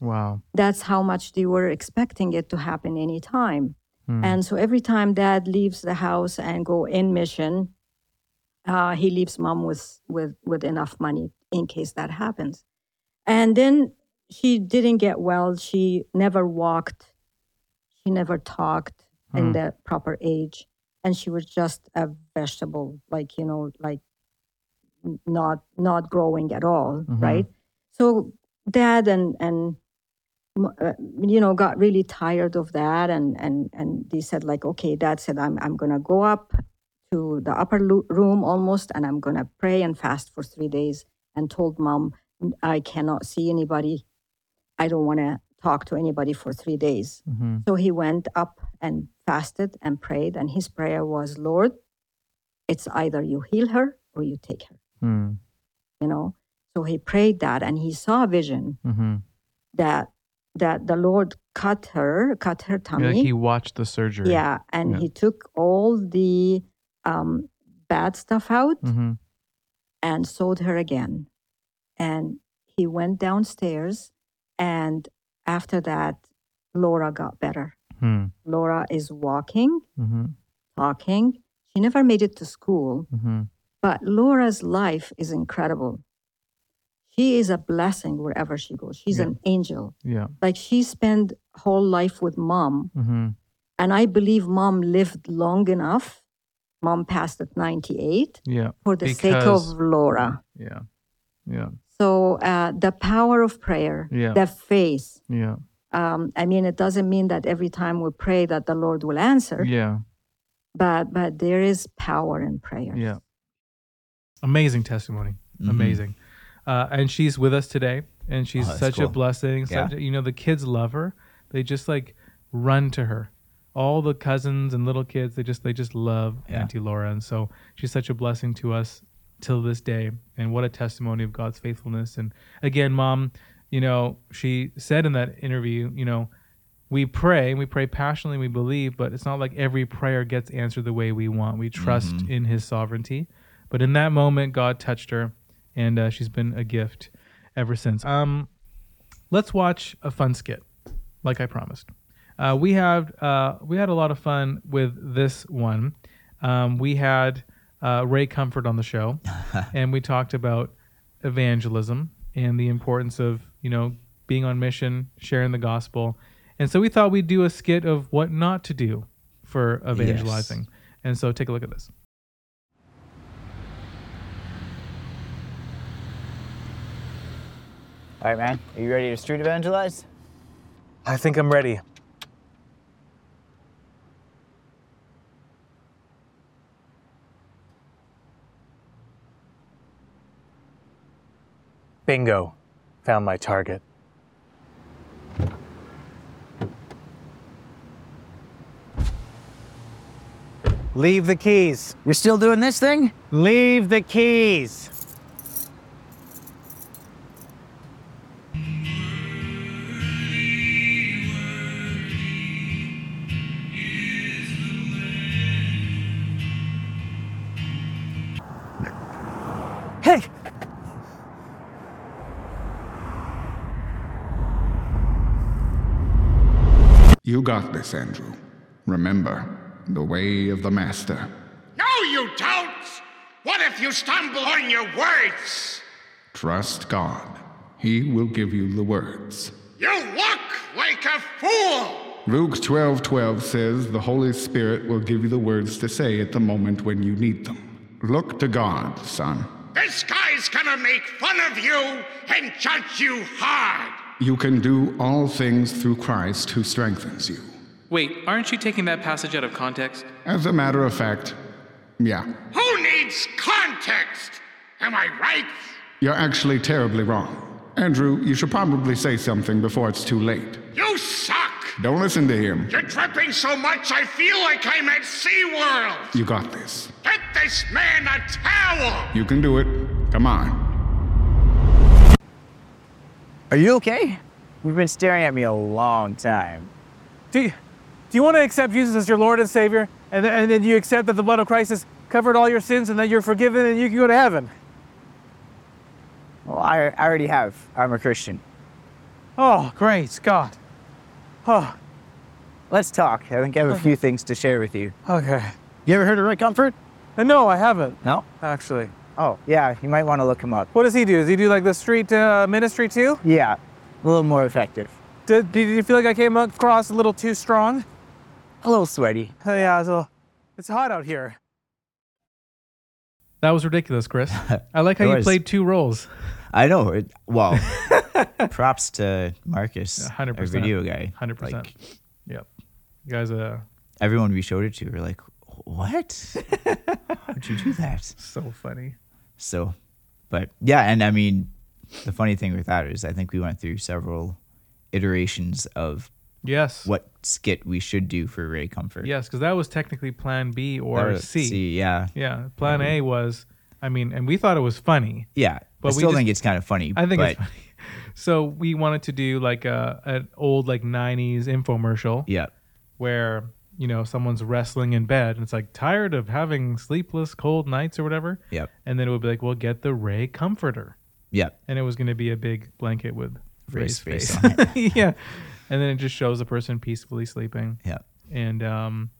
Wow. That's how much they were expecting it to happen anytime. Hmm. And so every time dad leaves the house and go in mission, uh, he leaves mom with, with, with enough money in case that happens. And then she didn't get well. She never walked. She never talked in Hmm. the proper age. And she was just a vegetable, like, you know, like not not growing at all, Mhm. right? So dad and and uh, you know got really tired of that and and and they said like okay dad said i'm i'm going to go up to the upper lo- room almost and i'm going to pray and fast for 3 days and told mom i cannot see anybody i don't want to talk to anybody for 3 days Mhm. so he went up and fasted and prayed and his prayer was lord it's either you heal her or you take her Hmm. you know so he prayed that and he saw a vision Mm-hmm. that that the Lord cut her, cut her tummy. Like he watched the surgery. Yeah, and Yeah. he took all the um, bad stuff out Mm-hmm. and sewed her again. And he went downstairs, and after that, Laura got better. Hmm. Laura is walking, Mm-hmm. talking. She never made it to school, Mm-hmm. but Laura's life is incredible. She is a blessing wherever she goes. She's Yeah. an angel. Yeah. like she spent whole life with mom Mm-hmm. and i believe mom lived long enough mom passed at 98 Yeah. for the sake of laura Yeah. Yeah. So uh, the power of prayer Yeah. the faith Yeah. um, i mean it doesn't mean that every time we pray that the lord will answer Yeah. but but there is power in prayer Yeah. Amazing testimony. Mhm. Amazing. uh, and she's with us today, and she's Oh, that's such a cool. blessing. Yeah. Such, you know, the kids love her. They just like run to her. All the cousins and little kids, they just they just love Yeah. Auntie Laura, and so she's such a blessing to us till this day. And what a testimony of God's faithfulness. And again, Mom, you know, she said in that interview, you know, we pray, and we pray passionately, we believe, but it's not like every prayer gets answered the way we want. We trust Mhm. in His sovereignty. But in that moment, God touched her, and uh, she's been a gift ever since. Um, let's watch a fun skit, like I promised. Uh, we have uh, we had a lot of fun with this one. Um, we had uh, Ray Comfort on the show, and we talked about evangelism and the importance of you know being on mission, sharing the gospel. And so we thought we'd do a skit of what not to do for evangelizing. And so take a look at this. All right, man. Are you ready to street evangelize? I think I'm ready. Bingo. Found my target. Leave the keys. You're still doing this thing? Leave the keys. Got this, Andrew. Remember, the way of the Master. No, you don't! What if you stumble on your words? Trust God. He will give you the words. You look like a fool! Luke 12 12 says the Holy Spirit will give you the words to say at the moment when you need them. Look to God, son. This guy's gonna make fun of you and judge you hard! You can do all things through Christ who strengthens you. Wait, aren't you taking that passage out of context? As a matter of fact, yeah, Who needs context? Am I right? you're actually terribly wrong. Andrew, you should probably say something before it's too late. You suck! Don't listen to him. You're dripping so much I feel like I'm at SeaWorld! You got this. Get this man a towel! You can do it. Come on. Are you okay? You've been staring at me a long time. Do you, do you want to accept Jesus as your Lord and Savior, and then, and then you accept that the blood of Christ has covered all your sins and that you're forgiven and you can go to heaven? Well, I, I already have. I'm a Christian. Oh, great, God. Oh, Let's talk. I think I have a few things to share with you. okay. You ever heard of Ray Comfort? Uh, no, I haven't. No? Actually. Oh, yeah, you might want to look him up. What does he do? Does he do like the street uh, ministry too? Yeah, a little more effective. Did, did you feel like I came across a little too strong? A little sweaty. Uh, yeah, it's, a, it's hot out here. That was ridiculous, Chris. I like how you was. played two roles. I know. It, well, props to Marcus, Hundred our percent, video guy. Hundred percent. Like, Yep. You guys, uh, everyone we showed it to were like, "What? How'd you do that?" so funny. So, but yeah, and I mean, the funny thing with that is, I think we went through several iterations of Yes. what skit we should do for Ray Comfort. Yes, because that was technically Plan B or C. C, yeah. Yeah. Plan A was, I mean, and we thought it was funny. Yeah, but I we still just- think it's kind of funny. I think but it's funny. So we wanted to do like a an old like '90s infomercial. Yeah. Where you know someone's wrestling in bed and it's like tired of having sleepless cold nights or whatever. Yep. And then it would be like, well, get the Ray comforter. Yep. And it was going to be a big blanket with Ray's Ray's face. yeah. And then it just shows the person peacefully sleeping. Yeah. And um,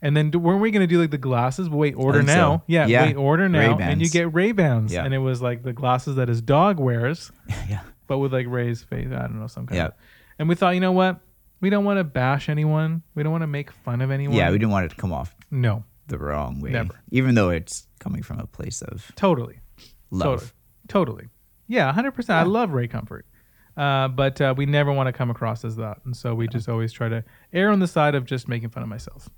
and then weren't we going to do like the glasses? But wait, order think so. now. Yeah, Yeah. Wait, order now, and you get Ray Bans. Yeah. And it was like the glasses that his dog wears. yeah. But with like Ray's face, I don't know some kind Yeah. of. And we thought, you know what? We don't want to bash anyone. We don't want to make fun of anyone. yeah, we didn't want it to come off No. the wrong way. Never. Even though it's coming from a place of Totally. love. Totally. Totally. Yeah, 100%. I love Ray Comfort. Uh, but uh, we never want to come across as that. And so we just always try to err on the side of just making fun of myself.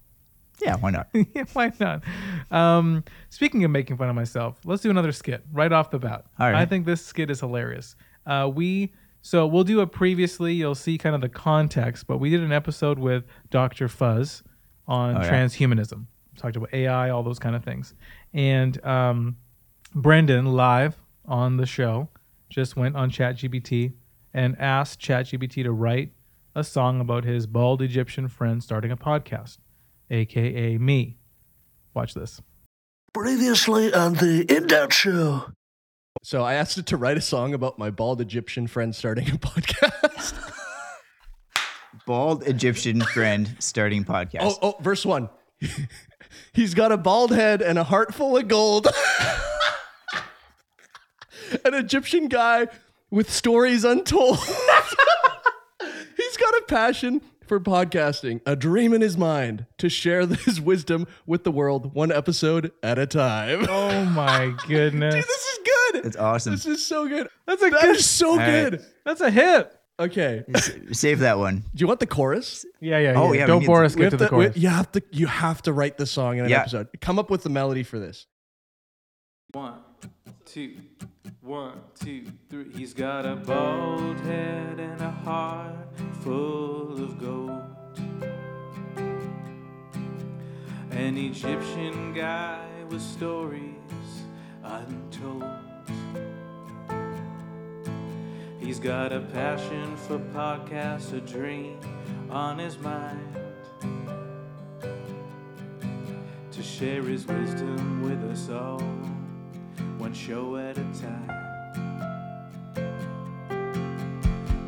Yeah, why not? yeah, why not? Um, speaking of making fun of myself, let's do another skit right off the bat. All right. I think this skit is hilarious. Uh, we so we'll do a previously. You'll see kind of the context, but we did an episode with Dr. Fuzz on Oh, yeah. transhumanism. Talked about AI, all those kind of things, and um, Brendan live on the show just went on ChatGPT and asked ChatGPT to write a song about his bald Egyptian friend starting a podcast, aka me. Watch this. Previously on the In Doubt Show. So I asked it to write a song about my bald Egyptian friend starting a podcast. Bald Egyptian friend starting podcast. Oh, oh, verse one. He's got a bald head and a heart full of gold. An Egyptian guy with stories untold. He's got a passion for podcasting, a dream in his mind to share his wisdom with the world, one episode at a time. Oh my goodness. Dude, this is good. It's awesome. This is so good. That's a That good. is so All right. good. That's a hit. Okay. Save that one. Do you want the chorus? Yeah, yeah. Oh, yeah. yeah, Don't need bore us. Get to the to- we- chorus. you have to you have to write the song in an Yeah. episode. Come up with the melody for this. One, two, one, two, three. He's got a bald head and a heart full of gold. An Egyptian guy with stories untold. He's got a passion for podcasts, a dream on his mind. To share his wisdom with us all, one show at a time.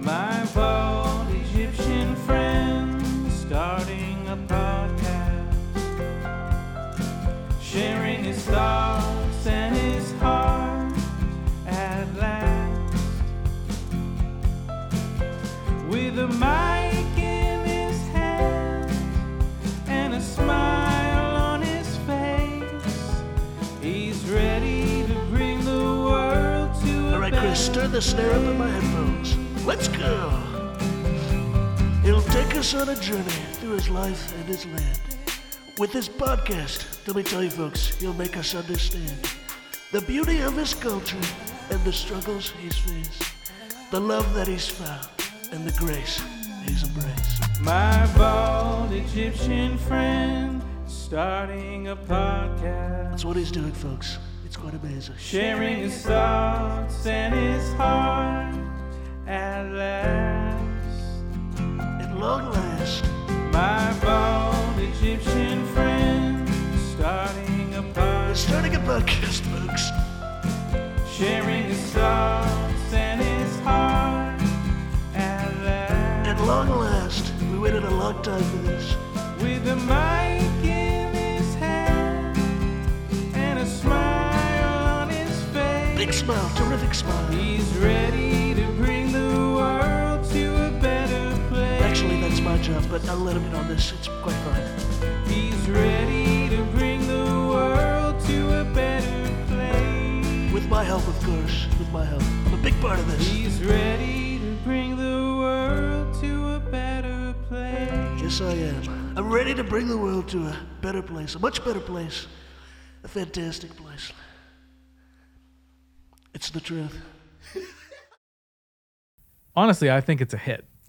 My bald Egyptian friend starting a podcast, sharing his thoughts The snare up in my headphones. Let's go. He'll take us on a journey through his life and his land. With his podcast, let me tell you folks, he'll make us understand the beauty of his culture and the struggles he's faced, the love that he's found, and the grace he's embraced. My bald Egyptian friend starting a podcast, That's what he's doing, folks. It's quite amazing. sharing his thoughts and his heart at last. At long last, My bald Egyptian friend starting a podcast, starting a podcast, folks. sharing his thoughts and his heart at last. At long last, we waited a long time for this. With a mic Big smile, terrific smile. He's ready to bring the world to a better place. Actually, that's my job, but I'll let him in on this. It's quite fine. He's ready to bring the world to a better place. With my help, of course. With my help. I'm a big part of this. He's ready to bring the world to a better place. Yes, I am. I'm ready to bring the world to a better place, a much better place, a fantastic place. It's the truth. Honestly, I think it's a hit.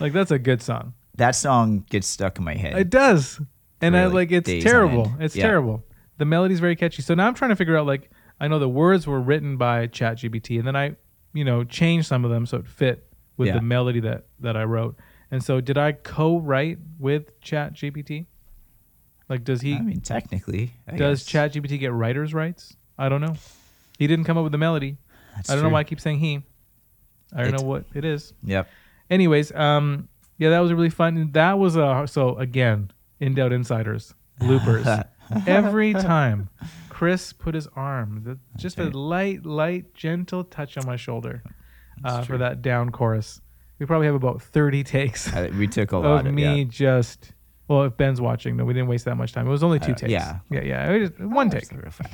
like that's a good song. That song gets stuck in my head. It does. And I Really, like it's terrible. It's Yeah. terrible. The melody's very catchy. So now I'm trying to figure out like I know the words were written by ChatGPT and then I, you know, changed some of them so it fit with Yeah. the melody that that I wrote. And so did I co-write with ChatGPT? Like does he I mean, technically, I does guess. ChatGPT get writer's rights? I don't know. He didn't come up with the melody. That's I don't know why I keep saying he. I don't It's- know what it is. Yep. Anyways, um, yeah, that was really fun. That was a so again, in doubt insiders bloopers. Every time Chris put his arm, the, just a light, light, gentle touch on my shoulder uh, for that down chorus. We probably have about thirty takes I- we took a lot of of me yeah. just. Well, if Ben's watching, though, we didn't waste that much time. It was only two Uh, takes. yeah. yeah, yeah. It was one take.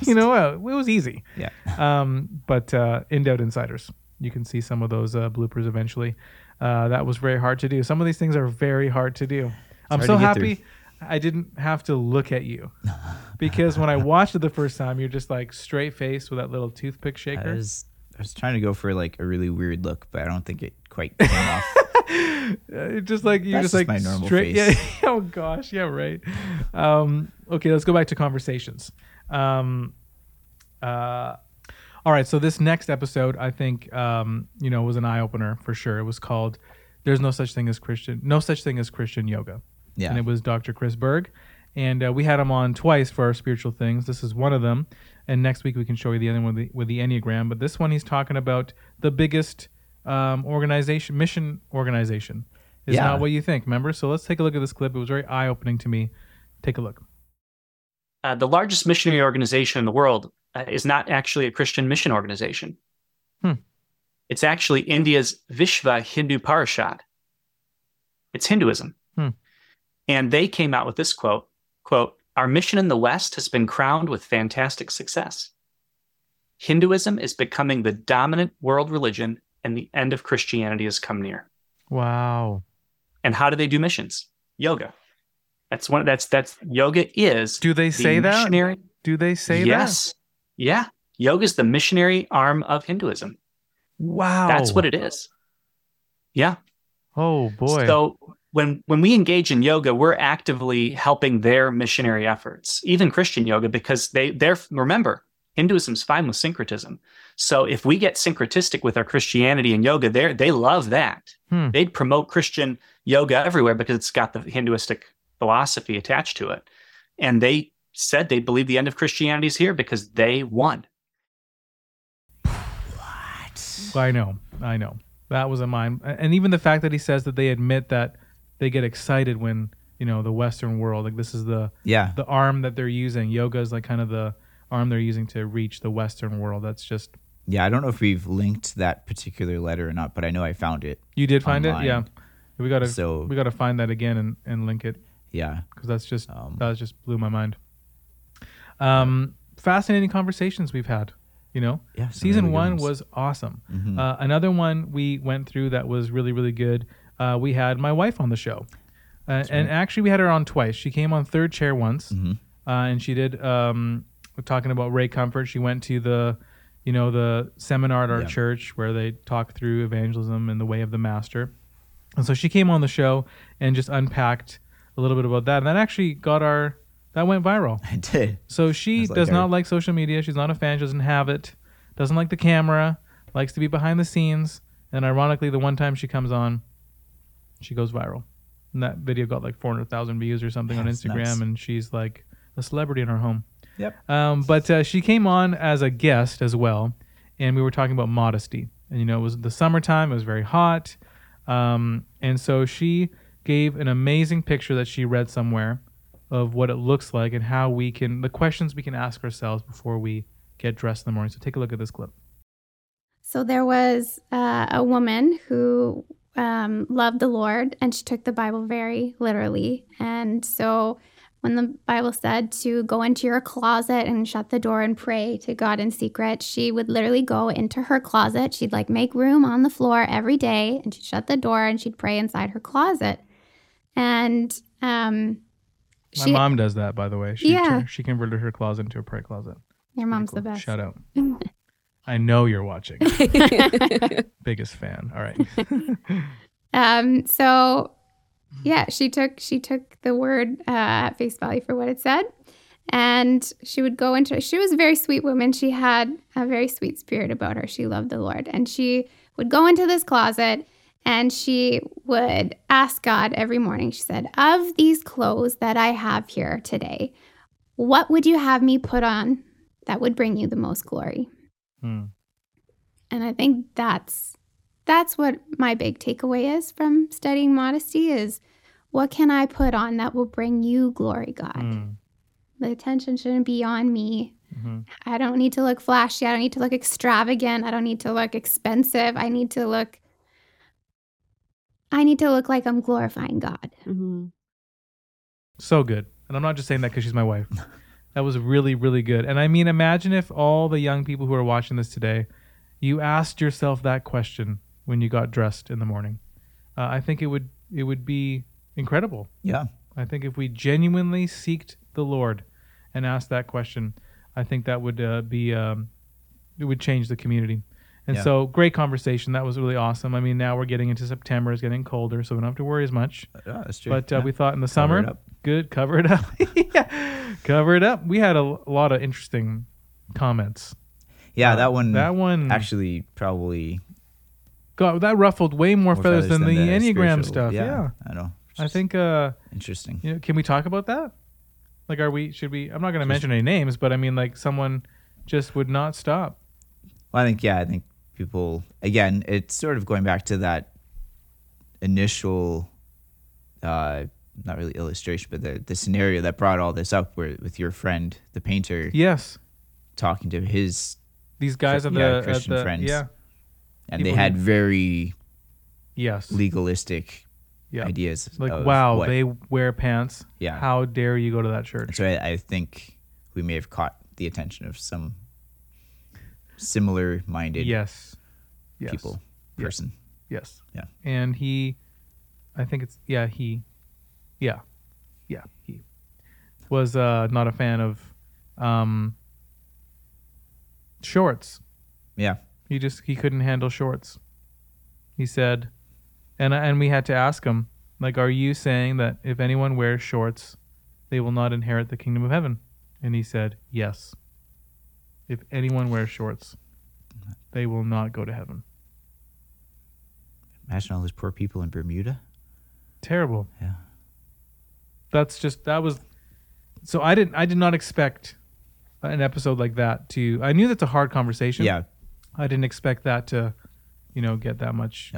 You know, uh, it was easy. Yeah. Um, but uh, in doubt insiders, you can see some of those uh, bloopers eventually. Uh, that was very hard to do. Some of these things are very hard to do. I'm so happy. I didn't have to look at you because when I watched it the first time, you're just like straight face with that little toothpick shaker. I was I was trying to go for like a really weird look, but I don't think it quite came off. Just like you That's just like my normal straight, face. Yeah. oh gosh. Yeah. Right. Um, okay. Let's go back to conversations. Um, uh, all right. So this next episode, I think, um, you know, was an eye opener for sure. It was called "There's No Such Thing as Christian, No Such Thing as Christian Yoga." Yeah. And it was Dr. Chris Berg, and uh, we had him on twice for our spiritual things. This is one of them, and next week we can show you the other one with the, with the Enneagram. But this one, he's talking about the biggest um, organization, mission organization. Is Yeah. not what you think. Remember? So let's take a look at this clip. It was very eye opening to me. Take a look. Uh, the largest missionary organization in the world uh, is not actually a Christian mission organization. Hmm. It's actually India's Vishva Hindu Parishad. It's Hinduism. Hmm. And they came out with this quote, quote, our mission in the West has been crowned with fantastic success. Hinduism is becoming the dominant world religion and the end of Christianity has come near. Wow. And how do they do missions? Yoga. That's one that's that's yoga is Do they the say that? missionary Do they say yes. Yeah. Yoga is the missionary arm of Hinduism. Wow. That's what it is. Yeah. Oh boy. So when when we engage in yoga, we're actively helping their missionary efforts, even Christian yoga, because they they're remember Hinduism's fine with syncretism. So if we get syncretistic with our Christianity and yoga, they they love that. Hmm. They'd promote Christian yoga everywhere because it's got the Hinduistic philosophy attached to it. And they said they believe the end of Christianity is here because they won. What? I know, I know. That was a mind, and even the fact that he says that they admit that they get excited when you know the Western world, like this is the Yeah. the arm that they're using. Yoga is like kind of the arm they're using to reach the Western world. That's just Yeah, I don't know if we've linked that particular letter or not, but I know I found it. you did find online. it, yeah. We gotta So- we gotta find that again and, and link it. Yeah. because that's just that just blew my mind. Um, fascinating conversations we've had. You know, Yeah, season one ones. was awesome. Mhm. Uh, another one we went through that was really really good. Uh, we had my wife on the show, uh, and actually we had her on twice. She came on third chair once, Mm-hmm. uh, and she did um, talking about Ray Comfort. She went to the, you know, the seminar at our Yeah. church where they talk through evangelism and the way of the master. And so she came on the show and just unpacked a little bit about that. And that actually got our that went viral. I did. So she like does our- not like social media. She's not a fan. She doesn't have it. Doesn't like the camera. Likes to be behind the scenes. And ironically, the one time she comes on, she goes viral. And that video got like 400,000 views or something on Instagram. nuts. And she's like a celebrity in her home. Yep. Um, but uh, she came on as a guest as well, and we were talking about modesty. And you know, it was the summertime; it was very hot, um, and so she gave an amazing picture that she read somewhere of what it looks like and how we can, the questions we can ask ourselves before we get dressed in the morning. So take a look at this clip. So there was uh, a woman who um, loved the Lord and she took the Bible very literally. And so when the Bible said to go into your closet and shut the door and pray to God in secret, she would literally go into her closet. She'd like make room on the floor every day and she'd shut the door and she'd pray inside her closet. And um, My she, mom does that, by the way. She, Yeah. she converted her closet into a prayer closet. your mom's the best. Shout out. I know you're watching. Biggest fan. All right. Um, so yeah, she took she took the word uh, at face value for what it said, and she would go into. She was a very sweet woman. She had a very sweet spirit about her. She loved the Lord, and she would go into this closet and she would ask God every morning. She said, "Of these clothes that I have here today, what would you have me put on that would bring you the most glory?" Hmm. And I think that's that's what my big takeaway is from studying modesty is what can I put on that will bring you glory, God? Mm. The attention shouldn't be on me. Mhm. I don't need to look flashy. I don't need to look extravagant. I don't need to look expensive. I need to look I need to look like I'm glorifying God. So good. And I'm not just saying that because she's my wife. That was really, really good. And I mean, imagine if all the young people who are watching this today, you asked yourself that question when you got dressed in the morning. Uh, I think it would it would be incredible. Yeah. I think if we genuinely seeked the Lord and asked that question, I think that would uh, be um, it would change the community. And Yeah. so, great conversation. That was really awesome. I mean, now we're getting into September. It's getting colder, so we don't have to worry as much. Yeah, that's true. But uh, Yeah. we thought in the Cover summer, good, cover it up. yeah, cover it up. We had a lot of interesting comments. Yeah, Uh, that one. That one actually probably got that ruffled way more, More feathers, than, than the, the Enneagram stuff. Yeah, Yeah, I know. I think. uh Interesting. You know, can we talk about that? Like, are we? Should we? I'm not going to mention any names, but I mean, like, someone just would not stop. Well, I think yeah, I think people again, it's sort of going back to that initial uh not really illustration, but the the scenario that brought all this up where with your friend, the painter. Yes. Talking to his These guys yeah, the- Christian the- friends. yeah. And they had who- very Yes. legalistic Yeah. ideas. Like, of wow, what- they wear pants. Yeah. How dare you go to that church? So I, I think we may have caught the attention of some similar minded Yes. Yes. people, Yes. person. Yes. Yeah. And he, I think it's yeah he, yeah, yeah he was uh, not a fan of um, shorts. Yeah. He just he couldn't handle shorts. He said, and and we had to ask him like, are you saying that if anyone wears shorts, they will not inherit the kingdom of heaven? And he said, yes. If anyone wears shorts, they will not go to heaven. Imagine all those poor people in Bermuda. Terrible. Yeah. That's just that was so I didn't I did not expect an episode like that to I knew that's a hard conversation. Yeah. I didn't expect that to, you know, get that much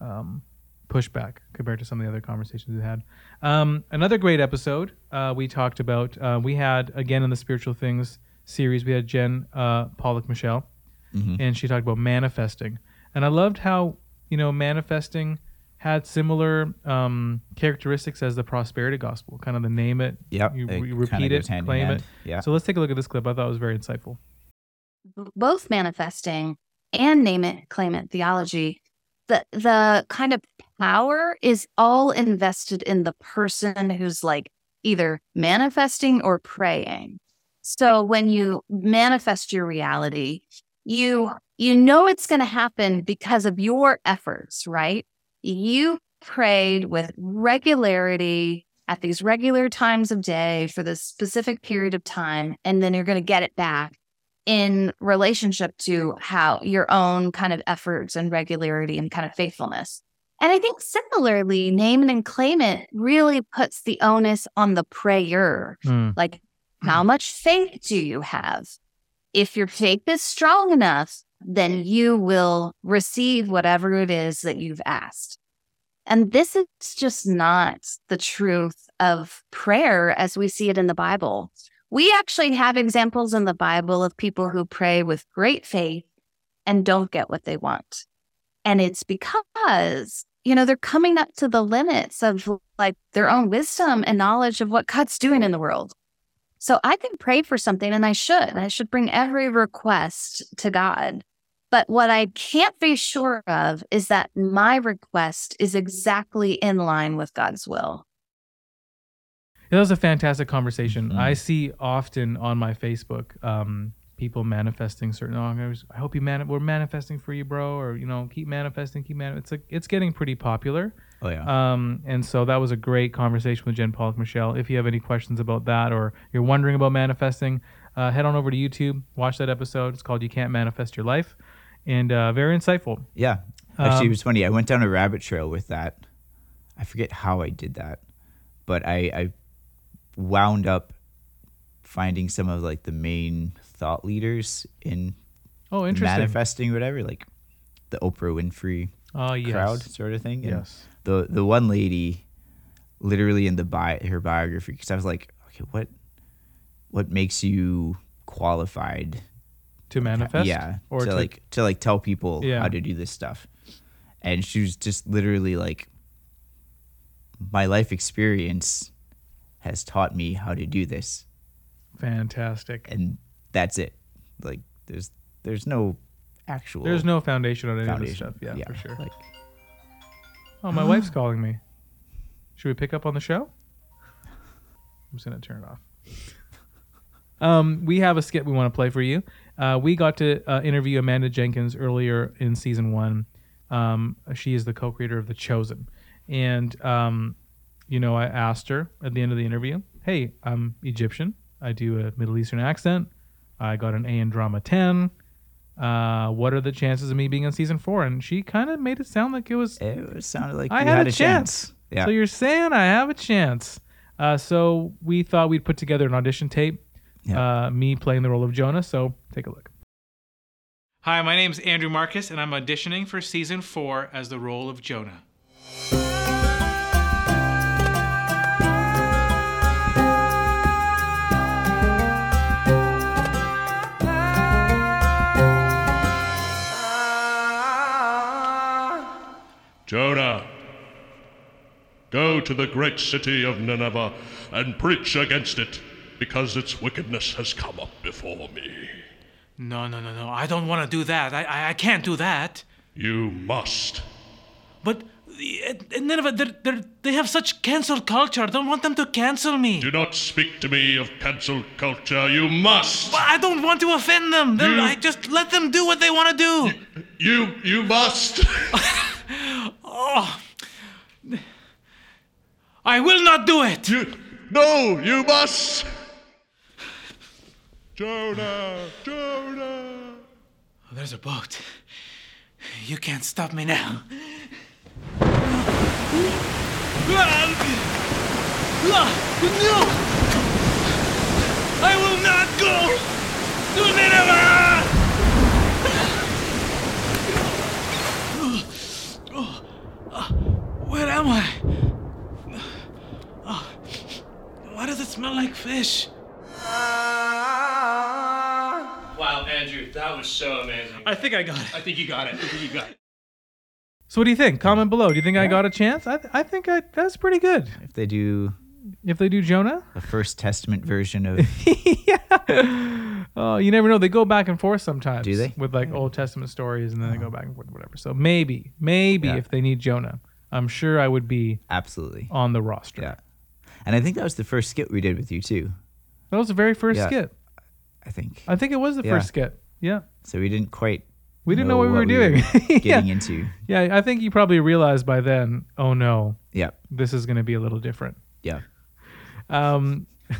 um pushback compared to some of the other conversations we had. Um another great episode uh we talked about uh we had again in the spiritual things series we had Jen uh Pollock Michel Mhm. and she talked about manifesting. And I loved how, you know, manifesting had similar um, characteristics as the prosperity gospel, kind of the name it, Yep, you, you repeat it, claim it. yeah. So let's take a look at this clip. I thought it was very insightful. Both manifesting and name it claim it theology the the kind of power is all invested in the person who's like either manifesting or praying. So when you manifest your reality you you know it's going to happen because of your efforts right? You prayed with regularity at these regular times of day for this specific period of time and then you're going to get it back in relationship to how your own kind of efforts and regularity and kind of faithfulness. And I think similarly, name it and claim it really puts the onus on the prayer. Hmm. Like, how much faith do you have? If your faith is strong enough, then you will receive whatever it is that you've asked. And this is just not the truth of prayer as we see it in the Bible. We actually have examples in the Bible of people who pray with great faith and don't get what they want. And it's because, you know, they're coming up to the limits of like their own wisdom and knowledge of what God's doing in the world. So I can pray for something and I should. I should bring every request to God. But what I can't be sure of is that my request is exactly in line with God's will. That was a fantastic conversation. Mm-hmm. I see often on my Facebook um, people manifesting certain. Oh, I hope you man. We're manifesting for you, bro. Or you know, keep manifesting, keep man. It's like it's getting pretty popular. Oh, yeah. Um, and so that was a great conversation with Jen Pollock Michel. If you have any questions about that or you're wondering about manifesting, uh, head on over to YouTube, watch that episode. It's called "You Can't Manifest Your Life," and uh, very insightful. Yeah. Actually, Um, it was funny. I went down a rabbit trail with that. I forget how I did that, but I, I wound up finding some of like the main thought leaders in Oh, interesting. manifesting or whatever, like the Oprah Winfrey Oh, yes. crowd sort of thing. And Yes. The the one lady, literally in the bi- her biography, because I was like, okay, what what makes you qualified To manifest? Yeah, Or to, to- like to like tell people Yeah. how to do this stuff. And she was just literally like, my life experience has taught me how to do this, Fantastic. and that's it. Like, there's there's no actual. There's no foundation on any foundation. of this stuff. Yeah, Yeah, for sure. like- oh, my wife's calling me. Should we pick up on the show? I'm just gonna turn it off. Um, we have a skit we want to play for you. Uh, we got to uh, interview Amanda Jenkins earlier in season one. Um, she is the co-creator of The Chosen, and um, you know, I asked her at the end of the interview, "Hey, I'm Egyptian. I do a Middle Eastern accent. I got an A in drama ten. Uh, what are the chances of me being on season four? And she kind of made it sound like it was. It sounded like I had, had a, a chance. chance. Yeah. So you're saying I have a chance. Uh, so we thought we'd put together an audition tape. Uh, me playing the role of Jonah. So take a look. Hi, my name's Andrew Marcus, and I'm auditioning for season four as the role of Jonah. Jonah, go to the great city of Nineveh and preach against it, because its wickedness has come up before me. No, no, no, no. I don't want to do that. I, I, I can't do that. You must. But in Nineveh, they're, they're, they have such cancel culture. I don't want them to cancel me. Do not speak to me of cancel culture. You must. But I don't want to offend them. You- I just let them do what they want to do. You you must. oh. I will not do it. You, no, you must. Jonah, Jonah. Oh, there's a boat. You can't stop me now. No! I will not go to Nineveh! Where am I? Oh, why does it smell like fish? Wow, Andrew, that was so amazing. I think I got it. I think you got it. I think you got it. So what do you think? Comment below. Do you think I got a chance? I, th- I think I, that's pretty good. If they do If they do Jonah, the First Testament version of yeah. oh, you never know. They go back and forth sometimes. Do they? With like Old Testament stories, and then they go uh-huh. back and forth, whatever. So maybe, maybe Yeah. if they need Jonah, I'm sure I would be absolutely on the roster. Yeah. And I think that was the first skit we did with you too. That was the very first Yeah. skit. I think. I think it was the Yeah. first skit. Yeah. So we didn't quite. We didn't know what we were doing. getting into. Yeah, I think you probably realized by then. Oh no. Yeah. This is going to be a little different. Yeah. Um.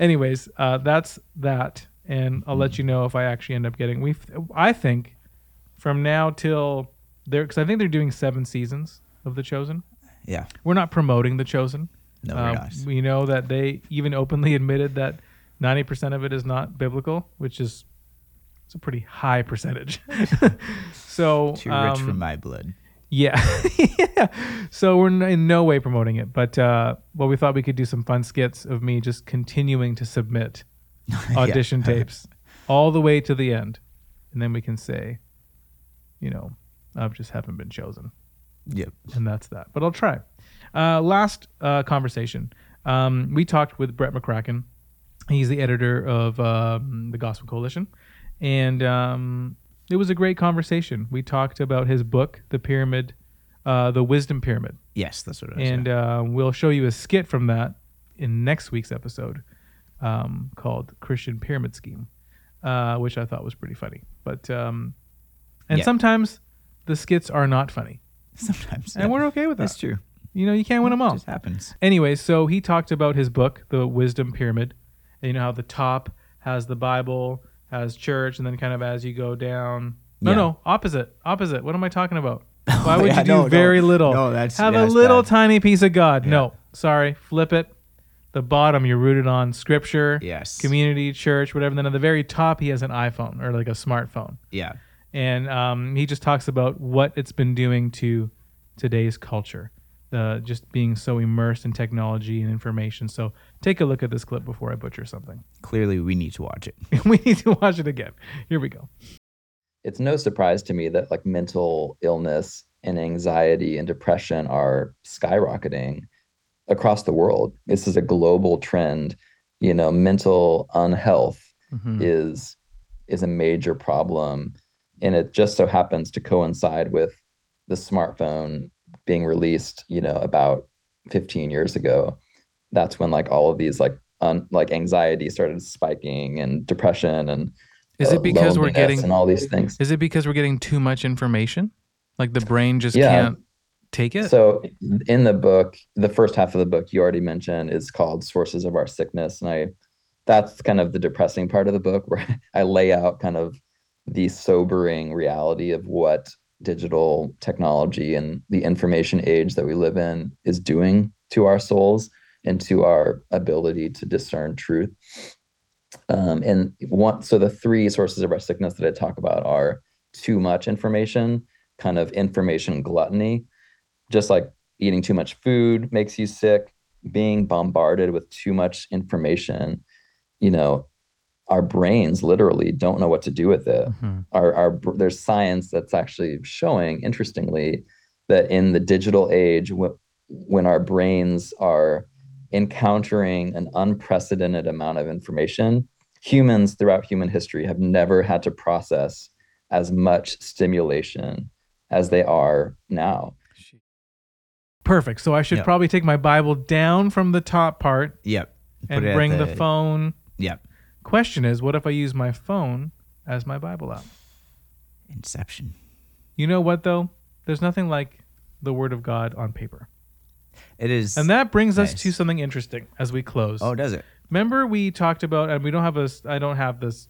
anyways, uh, that's that, and I'll let you know if I actually end up getting. We, I think, from now till there, because I think they're doing seven seasons of The Chosen. Yeah. We're not promoting The Chosen. No, we're Uh, not. We know that they even openly admitted that ninety percent of it is not biblical, which is it's a pretty high percentage. so Too rich for um, my blood. Yeah. yeah. So we're in no way promoting it, but uh, well, we thought we could do some fun skits of me just continuing to submit audition tapes all the way to the end, and then we can say, you know, I've just haven't been chosen. Yep. And that's that. But I'll try. Uh, last uh, conversation. Um, we talked with Brett McCracken. He's the editor of um, the Gospel Coalition, and um, it was a great conversation. We talked about his book, The Pyramid, uh, the Wisdom Pyramid. Yes, that's what I was And uh, we'll show you a skit from that in next week's episode um, called Christian Pyramid Scheme, uh, which I thought was pretty funny. But um, and Yeah. sometimes the skits are not funny. Sometimes, and yeah. we're okay with that. That's true. You know, you can't win them all. just happens. Anyway, so he talked about his book, The Wisdom Pyramid. And you know how the top has the Bible, has church, and then kind of as you go down. No, Yeah. no, opposite, opposite. What am I talking about? Why would yeah, you do no, no. very little? No, that's- have yeah, a it's little bad. tiny piece of God. No, sorry, flip it. The bottom you're rooted on Scripture, Yes. community, church, whatever. Then at the very top he has an iPhone or like a smartphone Yeah. and um, he just talks about what it's been doing to today's culture, uh, just being so immersed in technology and information. So take a look at this clip before I butcher something. Clearly, we need to watch it. we need to watch it again. Here we go. it's no surprise to me that like mental illness and anxiety and depression are skyrocketing across the world. This is a global trend. You know, mental unhealth Mhm. is is a major problem, and it just so happens to coincide with the smartphone being released. You know, about 15 years ago. That's when like all of these like on like anxiety started spiking and depression and Is uh, it because we're getting and all these things. Is it because we're getting too much information? Like the brain just Yeah. can't take it? So in the book, the first half of the book you already mentioned is called Sources of Our Sickness. And I that's kind of the depressing part of the book where I lay out kind of the sobering reality of what digital technology and the information age that we live in is doing to our souls and to our ability to discern truth. Um, and one, so the three sources of sickness that I talk about are too much information, kind of information gluttony, just like eating too much food makes you sick, being bombarded with too much information, you know, our brains literally don't know what to do with it. Mm-hmm. Our, our there's science that's actually showing, interestingly, that in the digital age, wh- when our brains are encountering an unprecedented amount of information, humans throughout human history have never had to process as much stimulation as they are now. Perfect. So I should Yeah. probably take my Bible down from the top part. Yep. And Put it at bring the, the- phone. Yep. Question is, what if I use my phone as my Bible app? Inception. You know what though? There's nothing like the Word of God on paper. It is. And that brings us to something interesting as we close. Oh, does it? Remember we talked about, and we don't have this. I don't have this.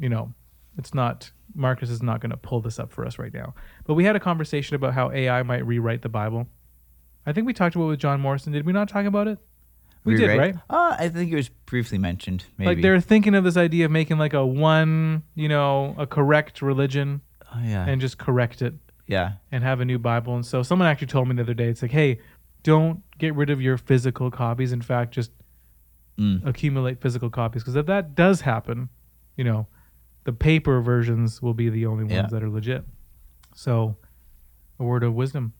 You know, it's not. Marcus is not going to pull this up for us right now. But we had a conversation about how AI might rewrite the Bible. I think we talked about it with John Morrison. Did we not talk about it? We did, Rewrite? right? Uh, I think it was briefly mentioned. Maybe. Like they're thinking of this idea of making like a one, you know, a correct religion. Oh, yeah. And just correct it. Yeah. And have a new Bible. And so someone actually told me the other day, it's like, hey, don't get rid of your physical copies. In fact, just Mm. accumulate physical copies. Because if that does happen, you know, the paper versions will be the only ones Yeah. that are legit. So, a word of wisdom.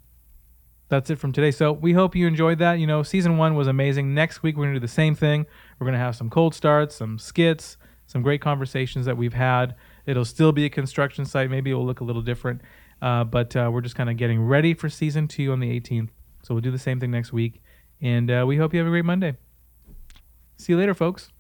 That's it from today. So we hope you enjoyed that. You know, season one was amazing. Next week we're gonna do the same thing. We're gonna have some cold starts, some skits, some great conversations that we've had. It'll still be a construction site. Maybe it will look a little different, uh, but uh, we're just kind of getting ready for season two on the 18th. So we'll do the same thing next week, and uh, we hope you have a great Monday. See you later, folks.